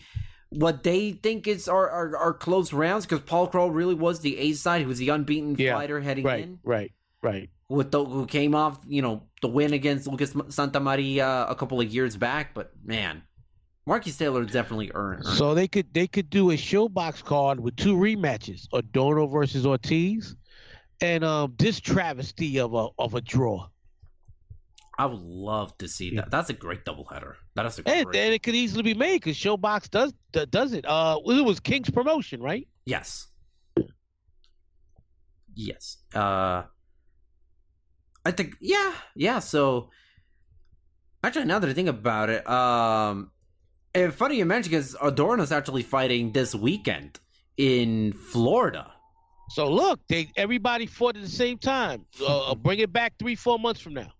what they think is our our, our close rounds because Paul Kroll really was the A side. He was the unbeaten Yeah, fighter heading Right, in right, right. with the, who came off, you know, the win against Lucas Santamaria a couple of years back. But man, Marques Taylor definitely earned. earned. So they could they could do a ShoBox card with two rematches: Adorno versus Ortiz, and um this travesty of a of a draw. I would love to see that. That's a great doubleheader. That is a great. and it could easily be made because ShoBox does does it. Uh, it was King's promotion, right? Yes. Yes. Uh, I think yeah, yeah. So actually, now that I think about it, um, it's funny you mentioned because Adorno's actually fighting this weekend in Florida. So look, they everybody fought at the same time. Uh, bring it back three four months from now.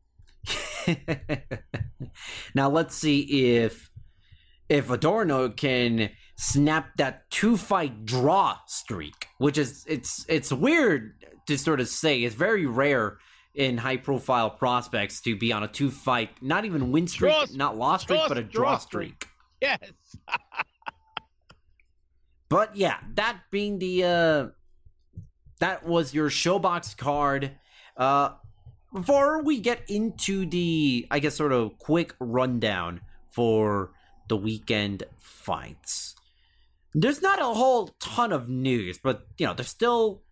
now let's see if if Adorno can snap that two fight draw streak, which is it's it's weird to sort of say. It's very rare in high profile prospects to be on a two fight, not even win streak, Draw- not loss streak, draw- but a draw draw streak. streak. Yes. But yeah, that being the uh that was your ShoBox card. Uh before we get into the I guess sort of quick rundown for the weekend fights. There's not a whole ton of news, but you know, there's still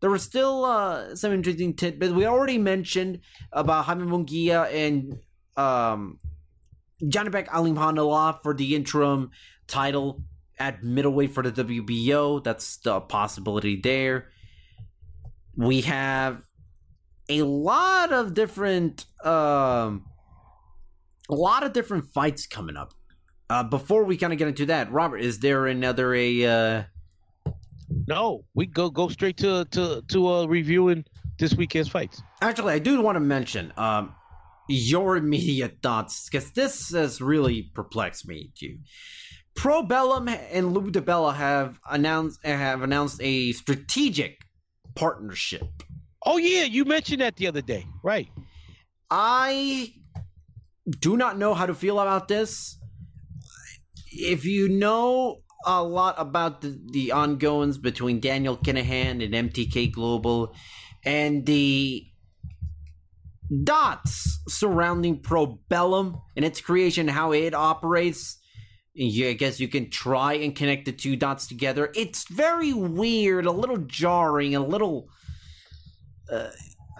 there were still uh some interesting tidbits. We already mentioned about Jaime Munguia and um Janibek Alimkhanuly for the interim title at middleweight for the WBO. That's the possibility there. We have a lot of different um a lot of different fights coming up. Uh before we kind of get into that, Robert, is there another a uh No, we go go straight to to to uh, reviewing this weekend's fights. Actually, I do want to mention um, your immediate thoughts because this has really perplexed me too. Probellum and Lou DiBella have announced have announced a strategic partnership. Oh yeah, you mentioned that the other day, right? I do not know how to feel about this. If you know a lot about the, the ongoings between Daniel Kinahan and MTK Global and the dots surrounding Probellum and its creation, how it operates, yeah, I guess you can try and connect the two dots together. It's very weird, a little jarring, a little uh,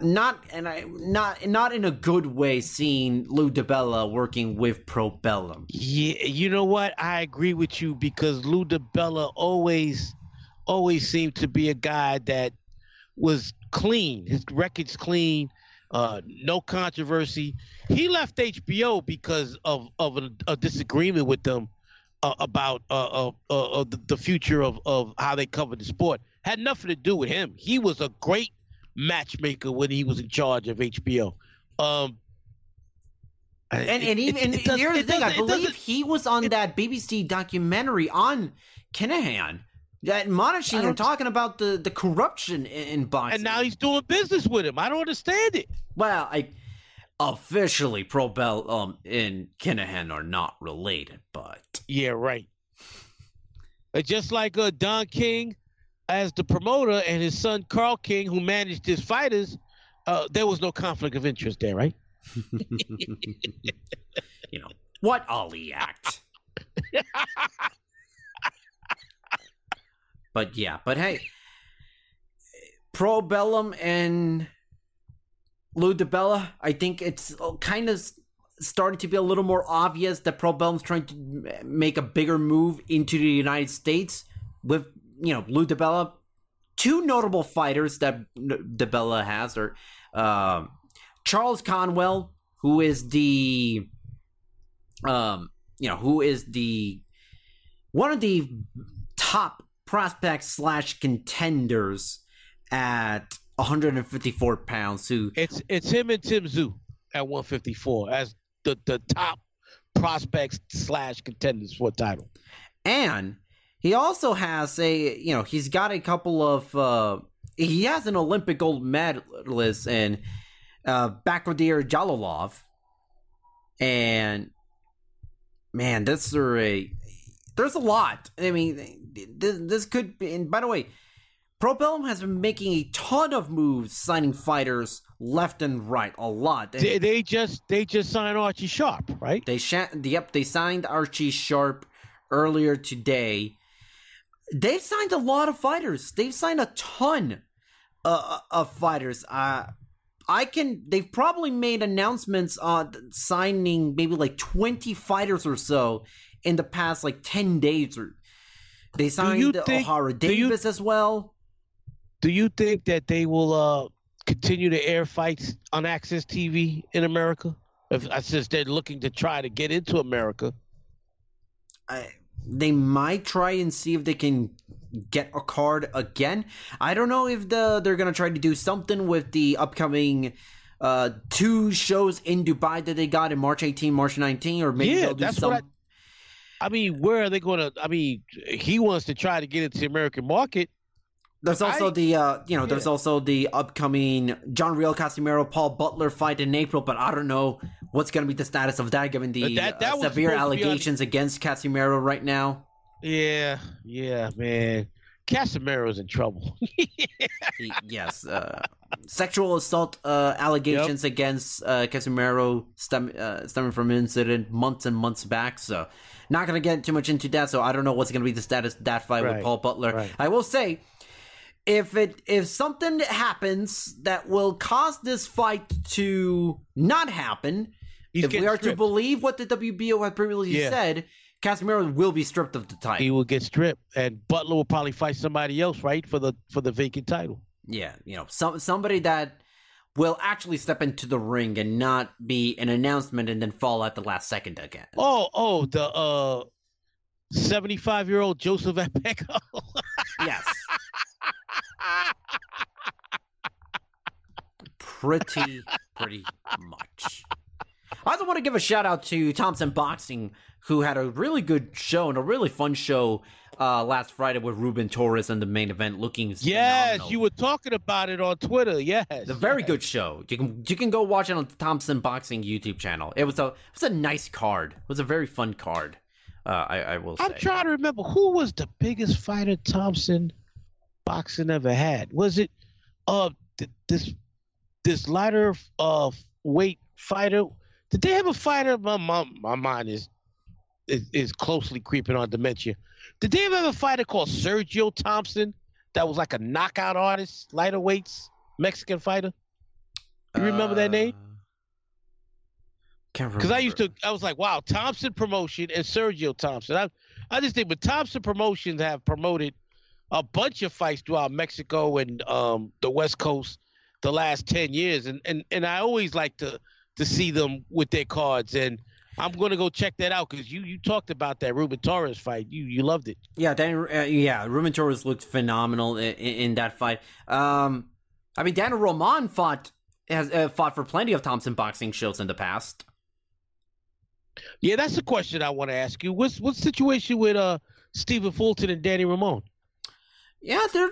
not and I not not in a good way seeing Lou DiBella working with Probellum. Yeah, you know what? I agree with you because Lou DiBella always always seemed to be a guy that was clean. His record's clean, uh, no controversy. He left HBO because of of a, a disagreement with them uh, about uh, uh, uh, the, the future of, of how they covered the sport. Had nothing to do with him. He was a great matchmaker when he was in charge of HBO. Um, And, it- and it- even it and here's the thing, I believe he was on that BBC documentary on Kinahan, that admonishing and talking about the, the corruption in, in boxing. and now he's doing business with him. I don't understand it. well, I officially Pro Bell um and Kinahan are not related, but Yeah, right. Uh, Just like uh, Don King as the promoter and his son Carl King, who managed his fighters, uh, there was no conflict of interest there, right? you know what Ali act. but yeah, but hey, Probellum and Lou I think it's kind of starting to be a little more obvious that Probellum's trying to make a bigger move into the United States with you know Lou DiBella. Two notable fighters that DiBella has are um, Charles Conwell, who is the um you know who is the one of the top prospects slash contenders at 154 pounds who It's it's him and Tim Tszyu at 154 as the, the top prospects slash contenders for a title. and he also has a you know he's got a couple of uh he has an olympic gold medalist in uh Jalolov and man this are a there's a lot i mean this, this could be and by the way Probellum has been making a ton of moves signing fighters left and right a lot And- They, they just they just signed Archie Sharp, right? They sha- yep, they signed Archie Sharp earlier today. They've signed a lot of fighters. They've signed a ton uh, of fighters. Uh, I can. They've probably made announcements on signing maybe like twenty fighters or so in the past like ten days. Or they signed think- O'Hara do you- Davis as well. Do you think that they will uh, continue to air fights on Access TV in America? If, uh, since they're looking to try to get into America. I, they might try and see if they can get a card again. I don't know if the they're gonna try to do something with the upcoming uh two shows in Dubai that they got in March 18, March 19, or maybe Yeah, they'll do that's some. what I mean, where are they going to? I mean, he wants to try to get into the American market. There's also I- the uh you know there's yeah. also the upcoming John Riel Casimero Paul Butler fight in April, but I don't know what's gonna be the status of that given the That- that uh, severe to be on- allegations against Casimero right now. Yeah, yeah, man. Casimero's in trouble. He- yes, uh, sexual assault uh, allegations against uh, Casimero stem, uh, stemming from an incident months and months back. So, not going to get too much into that. So, I don't know what's going to be the status of that fight with Paul Butler. right. I will say, if it if something happens that will cause this fight to not happen, He's if we are to believe what the WBO had previously Yeah. said, Casimero will be stripped of the title. he will get stripped, and Butler will probably fight somebody else, right, for the for the vacant title. Yeah, you know, some somebody that will actually step into the ring and not be an announcement and then fall at the last second again. Oh, oh, the uh, seventy-five year old Joseph Epeco. Yes. Pretty, pretty much. I also want to give a shout out to Thompson Boxing, who had a really good show and a really fun show uh, last Friday with Ruben Torres in the main event, looking yes, phenomenal. you were talking about it on Twitter. Yes, It's a very good show. You can you can go watch it on the Thompson Boxing YouTube channel. It was a it was a nice card. It was a very fun card. Uh, I I will say. I'm trying to remember who was the biggest fighter Thompson boxing ever had. Was it uh th- this this lighter uh weight fighter? Did they have a fighter? My my, my mind is, is is closely creeping on dementia. Did they ever have a fighter called Sergio Thompson that was like a knockout artist, lighter weights, Mexican fighter? You remember that name? Uh, Can't remember. Because I used to, I was like, wow, Thompson Promotion and Sergio Thompson. I, I just think, but Thompson Promotions have promoted a bunch of fights throughout Mexico and um, the West Coast the last ten years, and and and I always like to to see them with their cards, and I'm gonna go check that out because you you talked about that Ruben Torres fight, you you loved it. Yeah, Dan, uh, yeah, Ruben Torres looked phenomenal in, in that fight. Um, I mean, Daniel Roman fought has uh, fought for plenty of Thompson boxing shows in the past. Yeah, that's the question I want to ask you. What's what's the situation with uh Stephen Fulton and Danny Roman? Yeah, they're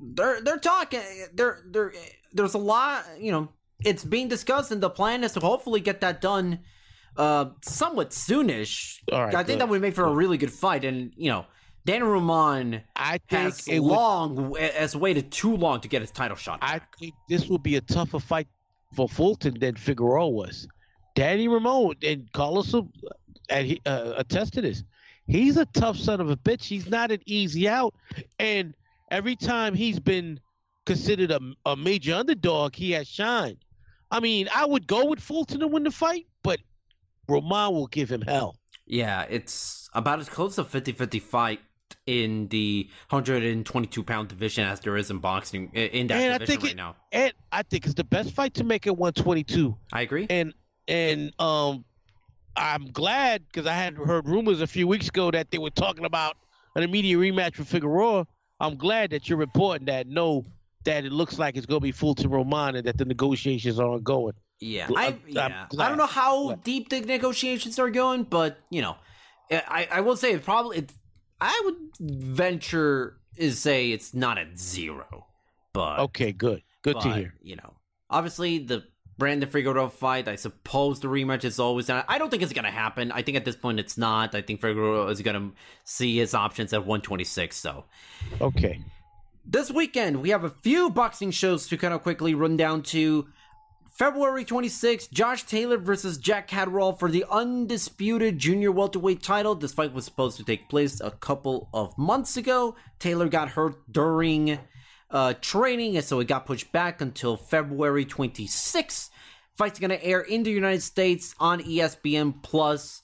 they're they're talking. They're they're there's a lot. You know, it's being discussed, and the plan is to hopefully get that done uh somewhat soonish. All right, I think good. that would make for a really good fight, and you know. Daniel Roman I think has it would- long has waited too long to get his title shot. I think this will be a tougher fight for Fulton than Figueroa was. Danny Roman and Carlos and he uh, attested this. He's a tough son of a bitch. He's not an easy out, and every time he's been considered a, a major underdog, he has shined. I mean, I would go with Fulton to win the fight, but Roman will give him hell. Yeah, it's about as close to 50-50 fight in the 122 pound division as there is in boxing in that and I division think right it, now. and I think it's the best fight to make at 122. I agree. and and um I'm glad because I had heard rumors a few weeks ago that they were talking about an immediate rematch with Figueroa. I'm glad that you're reporting that. No, that it looks like it's going to be Fulton Roman and that the negotiations are ongoing. Yeah, I, I'm- I'm yeah. I don't know how Glad. deep the negotiations are going, but you know, eh, I I will say it probably it's I would venture is say it's not at zero, but Okay, good, good to hear. You know, obviously the Brandon Figueroa fight. I suppose the rematch is always. I don't think it's gonna happen. I think at this point it's not. I think Figueroa is gonna see his options at 126. So Okay, this weekend we have a few boxing shows to kind of quickly run down to. February 26th, Josh Taylor versus Jack Catterall for the undisputed junior welterweight title. This fight was supposed to take place a couple of months ago. Taylor got hurt during uh, training, and so it got pushed back until February 26th. Fight's going to air in the United States on ESPN Plus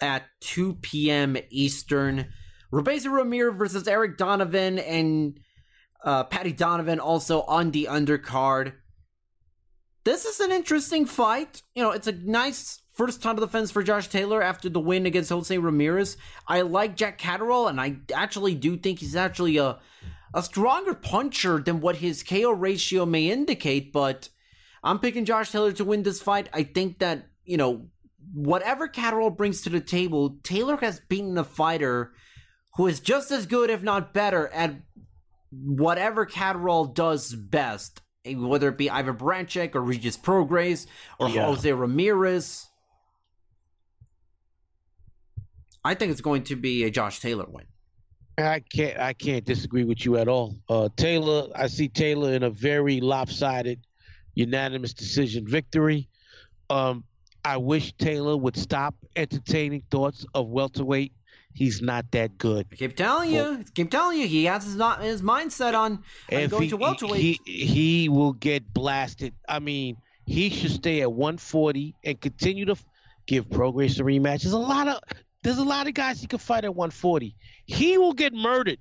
at 2 p.m. Eastern. Rebeza Ramirez versus Eric Donovan and uh, Paddy Donovan also on the undercard. This is an interesting fight. You know, it's a nice first title defense for Josh Taylor after the win against Jose Ramirez. I like Jack Catterall, and I actually do think he's actually a a stronger puncher than what his KO ratio may indicate. But I'm picking Josh Taylor to win this fight. I think that you know whatever Catterall brings to the table, Taylor has beaten a fighter who is just as good, if not better, at whatever Catterall does best, eh, whether it be Ivan Baranchyk or Regis Prograis or Yeah. Jose Ramirez. I think it's going to be a Josh Taylor win. I can't I can't disagree with you at all. Uh, Taylor, I see Taylor in a very lopsided, unanimous decision victory. Um, I wish Taylor would stop entertaining thoughts of welterweight. He's not that good. I keep telling you, I keep telling you, he has his not his mindset on, on going he, to welterweight. he he will get blasted. I mean, he should stay at 140 and continue to give Prograis a rematch. There's a lot of there's a lot of guys he could fight at 140. He will get murdered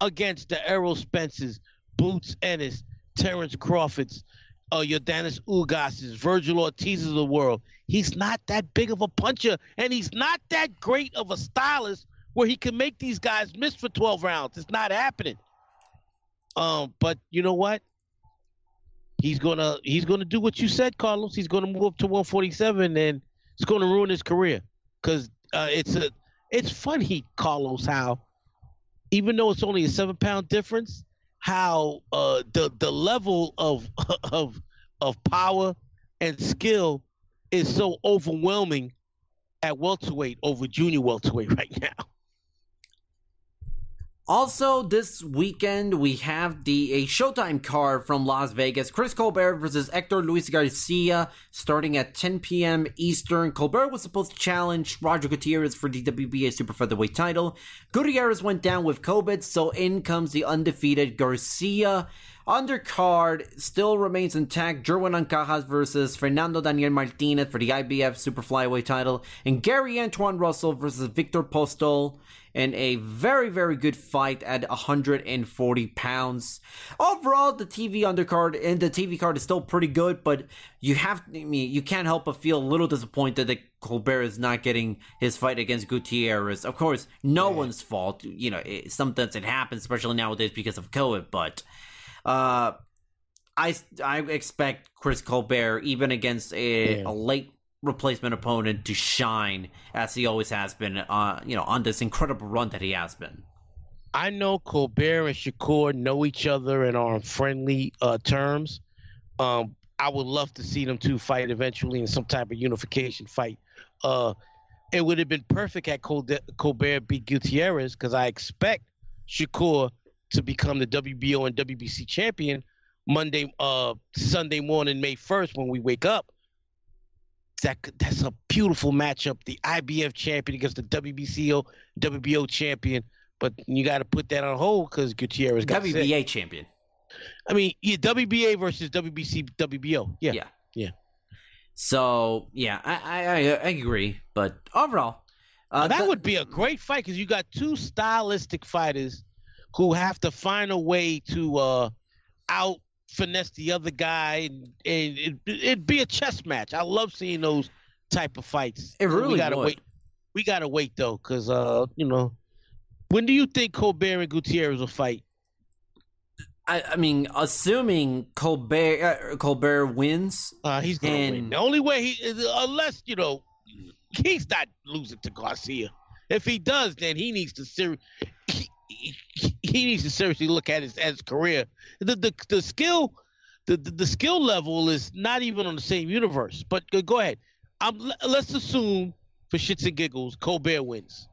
against the Errol Spencers, Boots Ennis, Terrence Crawfords, uh, Yordenis Ugases, Virgil Ortiz of the world. He's not that big of a puncher, and he's not that great of a stylist where he can make these guys miss for 12 rounds. It's not happening. Um, but you know what? He's gonna he's gonna do what you said, Carlos. He's gonna move up to 147, and it's gonna ruin his career. Cause uh, it's a it's funny, Carlos, how even though it's only a seven pound difference, how uh the the level of of of power and skill is so overwhelming at welterweight over junior welterweight right now. Also, this weekend we have the a Showtime card from Las Vegas: Chris Colbert versus Hector Luis Garcia, starting at 10 p.m. Eastern. Colbert was supposed to challenge Roger Gutierrez for the WBA Super Featherweight title. Gutierrez went down with COVID, so in comes the undefeated Garcia. Undercard still remains intact. Jerwin Ancajas versus Fernando Daniel Martinez for the IBF Super Flyweight title, and Gary Antuanne Russell versus Viktor Postol in a very, very good fight at 140 pounds. Overall, the TV undercard and the TV card is still pretty good, but you have, I mean, you can't help but feel a little disappointed that Colbert is not getting his fight against Gutierrez. Of course, no one's fault. You know, it, sometimes it happens, especially nowadays because of COVID, but uh, I I expect Chris Colbert even against a, Yeah. a late replacement opponent to shine as he always has been. Uh, you know, on this incredible run that he has been. I know Colbert and Shakur know each other and are on friendly uh, terms. Um, I would love to see them two fight eventually in some type of unification fight. Uh, it would have been perfect at Col- Colbert beat Gutierrez because I expect Shakur to become the WBO and WBC champion Monday, uh, Sunday morning, May first when we wake up. That that's a beautiful matchup. The IBF champion against the WBCO WBO champion, but you got to put that on hold because Gutierrez got sick. WBA champion. I mean, yeah, WBA versus WBC WBO. Yeah, Yeah. yeah. So yeah, I I, I, I agree, but overall, uh, that the- would be a great fight because you got two stylistic fighters who have to find a way to uh, out finesse the other guy, and, and it, it'd be a chess match. I love seeing those type of fights. It really we gotta would. wait. We gotta wait though, because uh, you know, when do you think Colbert and Gutierrez will fight? I, I mean, assuming Colbert uh, Colbert wins, Uh, he's gonna win. The only way he, unless you know, he's not losing to Garcia. If he does, then he needs to ser- he, needs to seriously look at his, career. The, the the skill, the, the the skill level is not even on the same universe. But go, go ahead. I'm, let's assume for shits and giggles, Colbert wins.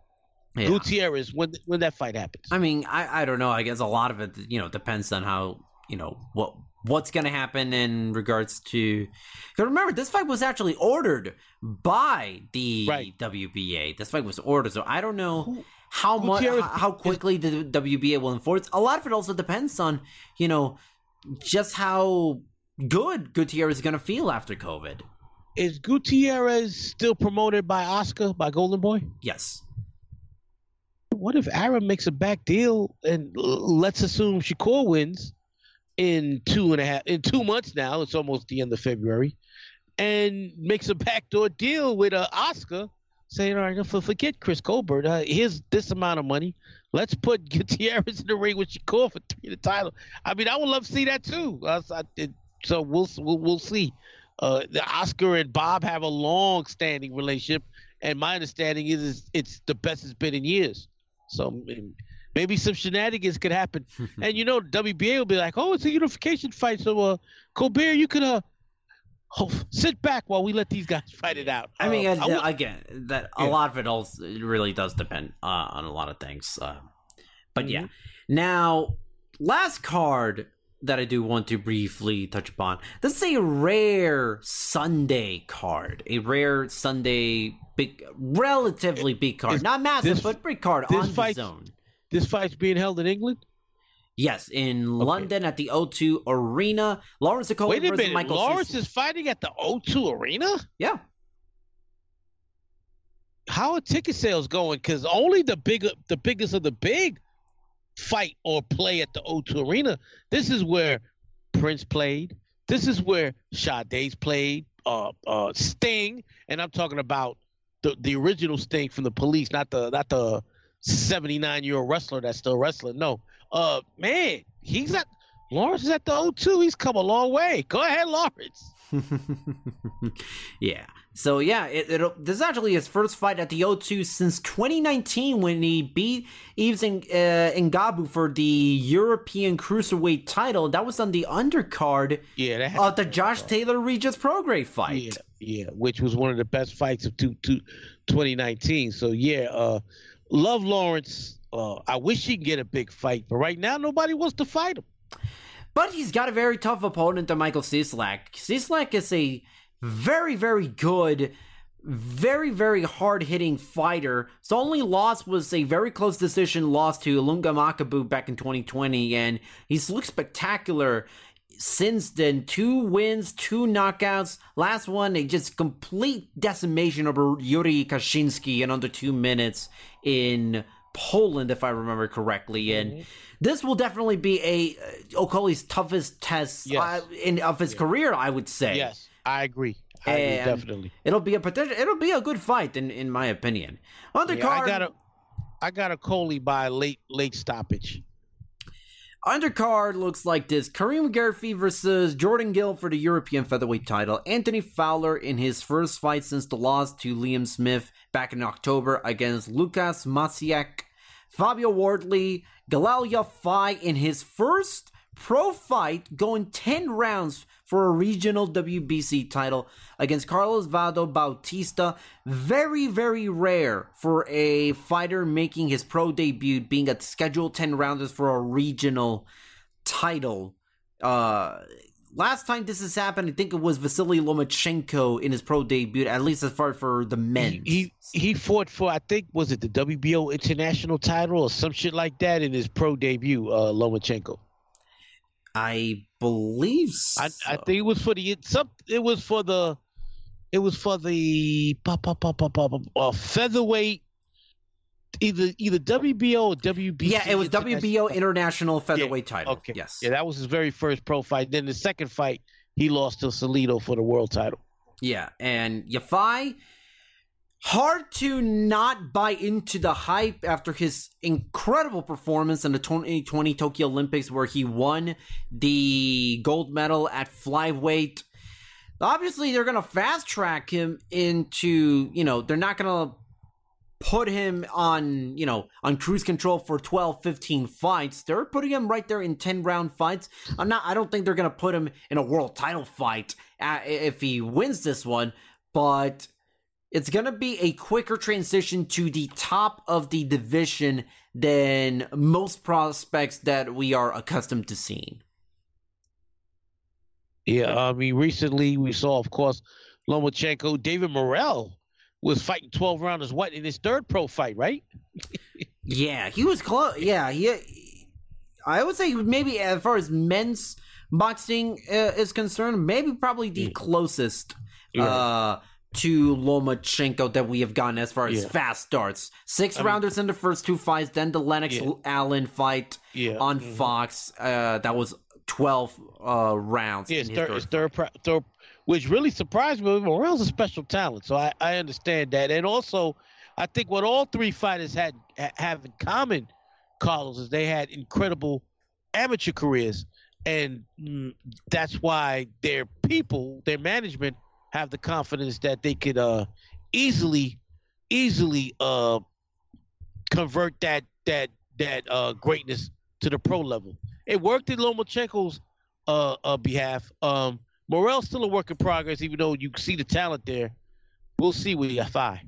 yeah. Gutierrez when when that fight happens. I mean, I, I don't know. I guess a lot of it, you know, depends on how you know what what's going to happen in regards to. remember, this fight was actually ordered by the Right. WBA. This fight was ordered, so I don't know Who- how much how quickly the WBA will enforce. A lot of it also depends on you know just how good Gutierrez is going to feel after COVID. Is Gutierrez still promoted by Oscar by Golden Boy? Yes. what if Arum makes a back deal and let's assume Shakur wins in two and a half in two months now? It's almost the end of February, and makes a backdoor deal with uh, Oscar, saying, "All right, forget Chris Colbert. Uh, here's this amount of money. Let's put Gutierrez in the ring with Shakur for three the title." I mean, I would love to see that too. Uh, so, I, it, so we'll we'll, we'll see. Uh, the Oscar and Bob have a long-standing relationship, and my understanding is it's, it's the best it's been in years. So maybe some shenanigans could happen. and you know, WBA will be like, "Oh, it's a unification fight, so uh, Colbert, you could uh, oh, sit back while we let these guys fight it out." I mean, Uh, uh, I again, that a lot of it also it really does depend uh, on a lot of things. Uh, but yeah, Mm-hmm. now last card that I do want to briefly touch upon. This is a rare Sunday card, a rare Sunday big, relatively big card, Is not massive, this- but big card on DAZN. this fight's being held in England. Yes, in London at the O2 Arena. Lawrence Okolie Wait a versus minute, Michael Lawrence is fighting at the O2 Arena. Yeah. How are ticket sales going? Because only the big, the biggest of the big fight or play at the O2 Arena. This is where Prince played. This is where Sade's played. Uh, uh, Sting, and I'm talking about the the original Sting from the Police, not the not the 79 year old wrestler that's still wrestling. No, uh, man, he's at Lawrence is at the O2. He's come a long way. Go ahead, Lawrence. yeah. So yeah, it, it'll, this is actually his first fight at the O2 since 2019 when he beat Yves Ng- uh, Ngabu for the European Cruiserweight title. That was on the undercard Yeah, that of the Josh Taylor Regis Prograis fight. Yeah, yeah, which was one of the best fights of two, two, 2019. So yeah, uh, love Lawrence. Uh, I wish he could get a big fight, but right now nobody wants to fight him. But he's got a very tough opponent to Michael Cieślak. Cieślak is a very, very good very, very hard hitting fighter. His only loss was a very close decision loss to Ilunga Makabu back in 2020, and he's looked spectacular since then. Two wins, two knockouts. Last one, a just complete decimation over Yuri Kashinsky in under two minutes in Poland, if I remember correctly. And this will definitely be a uh, Okolie's toughest test Yes. uh, in of his career, I would say. Yes, I agree. I agree, definitely. It'll be a potential. It'll be a good fight, in in my opinion. Undercard. Yeah, I got a, I got Okolie by late late stoppage. Undercard looks like this: Karim Guerfi versus Jordan Gill for the European featherweight title. Anthony Fowler in his first fight since the loss to Liam Smith back in October against Lukasz Maciec. Fabio Wardley, Galal Yafai in his first pro fight, going 10 rounds for a regional WBC title against Carlos Vado Bautista. Very, very rare for a fighter making his pro debut, being a scheduled 10 rounders for a regional title. Uh, last time this has happened, I think it was Vasily Lomachenko in his pro debut, at least as far for the men. He he fought for I think was it the WBO international title or some shit like that in his pro debut, uh, Lomachenko. I believe so. I, I think it was for the it, some it was for the it was for the pa, pa, pa, pa, pa, pa, uh, featherweight either either WBO or WBC. yeah, it was WBO international featherweight title. Okay. Yes. Yeah, that was his very first pro fight. Then the second fight, he lost to Salido for the world title. Yeah, and Yafai, hard to not buy into the hype after his incredible performance in the 2020 Tokyo Olympics, where he won the gold medal at flyweight. Obviously, they're going to fast track him into, you know, they're not going to put him on, you know, on cruise control for 12, 15 fights. They're putting him right there in 10 round fights. I'm not, I don't think they're going to put him in a world title fight uh, if he wins this one, but it's going to be a quicker transition to the top of the division than most prospects that we are accustomed to seeing. Yeah, I mean, recently we saw, of course, Lomachenko, David Morrell was fighting 12 rounders, what, in his third pro fight, right? Yeah, he was close. Yeah, he. I would say maybe as far as men's boxing uh, is concerned, maybe probably the closest uh, to Lomachenko that we have gotten as far as Yeah. fast starts. Six rounders in the first two fights, then the Lennox Yeah. Allen fight Yeah. on Mhm. Fox. Uh, that was twelve uh, rounds. Yeah, his third his third, pro- third, which really surprised me. Morrell's a special talent, so I, I understand that. And also, I think what all three fighters had ha- have in common, Carlos, is they had incredible amateur careers, and mm, that's why their people, their management, have the confidence that they could uh, easily, easily uh, convert that that that uh, greatness to the pro level. It worked in Lomachenko's uh, uh behalf. Um, Morrell's still a work in progress, even though you see the talent there. We'll see with Yafai.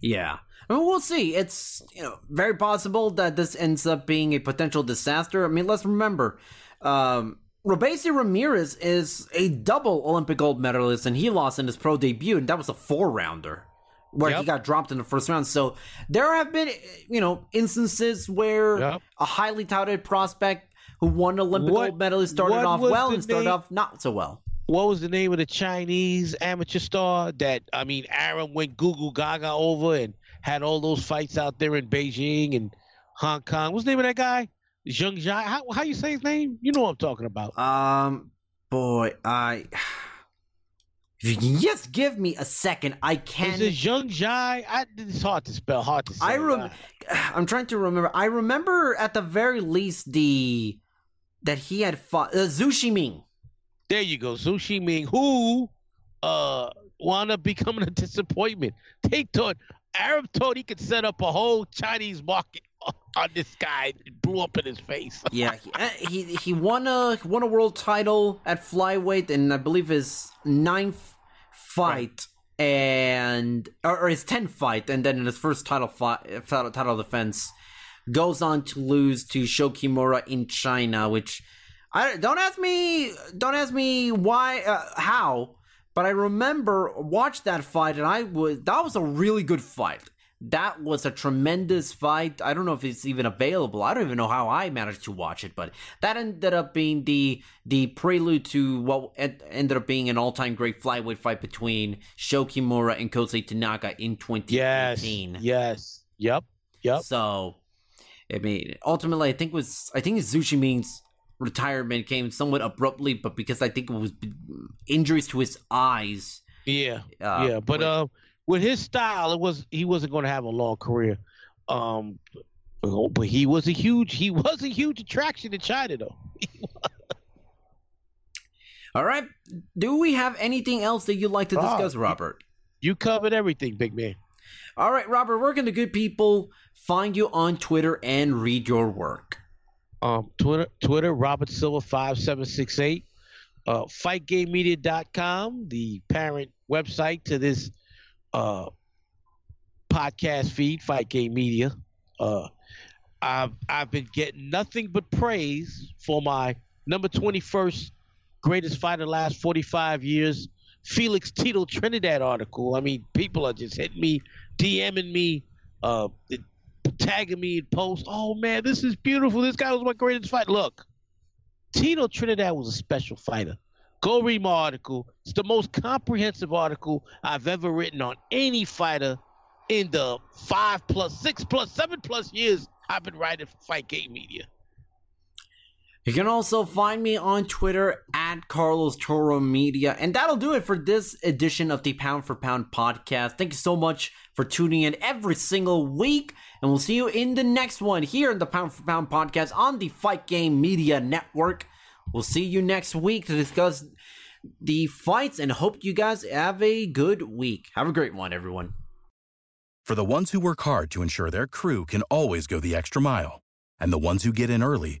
Yeah. I mean, we'll see. It's you know very possible that this ends up being a potential disaster. I mean, let's remember, um, Robeisy Ramirez is a double Olympic gold medalist, and he lost in his pro debut, and that was a four rounder where he got dropped in the first round. So there have been you know instances where Yep. a highly touted prospect who won an Olympic What- gold medalist started off well and started off not so well. What was the name of the Chinese amateur star that I mean Arum went Google Gaga over and had all those fights out there in Beijing and Hong Kong? What's the name of that guy? Zheng Jai. How how you say his name? You know what I'm talking about. Um, boy, I. If you can just give me a second, I can. Is it Zheng Jai? I, it's hard to spell. Hard to say. I rem- Uh, I'm trying to remember. I remember at the very least the that he had fought uh, Zou Shiming. There you go, Zou Shiming, who uh wound up becoming a disappointment. They thought Arum thought he could set up a whole Chinese market on this guy. It blew up in his face. Yeah, he, uh, he he won a won a world title at flyweight, and I believe his ninth fight and or, or his tenth fight, and then in his first title fight, title, title defense, goes on to lose to Sho Kimura in China, which I don't ask me don't ask me why uh, how, but I remember watched that fight, and I was that was a really good fight. That was a tremendous fight. I don't know if it's even available. I don't even know how I managed to watch it, but that ended up being the the prelude to what ended up being an all time great flyweight fight between Sho Kimura and Kosei Tanaka in 2018. Yes. Yes. Yep. Yep. So, I mean, ultimately, I think was I think Zou Shiming's retirement came somewhat abruptly, but because I think it was injuries to his eyes. Yeah. Uh, yeah. But uh, with his style, it was he wasn't going to have a long career. Um, but he was a huge he was a huge attraction in China, though. All right. Do we have anything else that you'd like to discuss, oh, Robert? You covered everything, big man. All right, Robert. Where can the good people find you on Twitter and read your work? Um, Twitter, Twitter, Robert Silver five seven six eight. Uh, FightGameMedia.com, the parent website to this uh, podcast feed, Fight Game Media. Uh, I've I've been getting nothing but praise for my number twenty first greatest fighter last forty five years, Felix Tito Trinidad article. I mean, people are just hitting me, DMing me, uh, tagging me in posts. Oh man, this is beautiful. This guy was my greatest fight. Look, Tito Trinidad was a special fighter. Go read my article. It's the most comprehensive article I've ever written on any fighter in the five plus, six plus, seven plus years I've been writing for Fight Game Media. You can also find me on Twitter at Carlos Toro Media. And that'll do it for this edition of the Pound for Pound podcast. Thank you so much for tuning in every single week. And we'll see you in the next one here in the Pound for Pound podcast on the Fight Game Media Network. We'll see you next week to discuss the fights and hope you guys have a good week. Have a great one, everyone. For the ones who work hard to ensure their crew can always go the extra mile, and the ones who get in early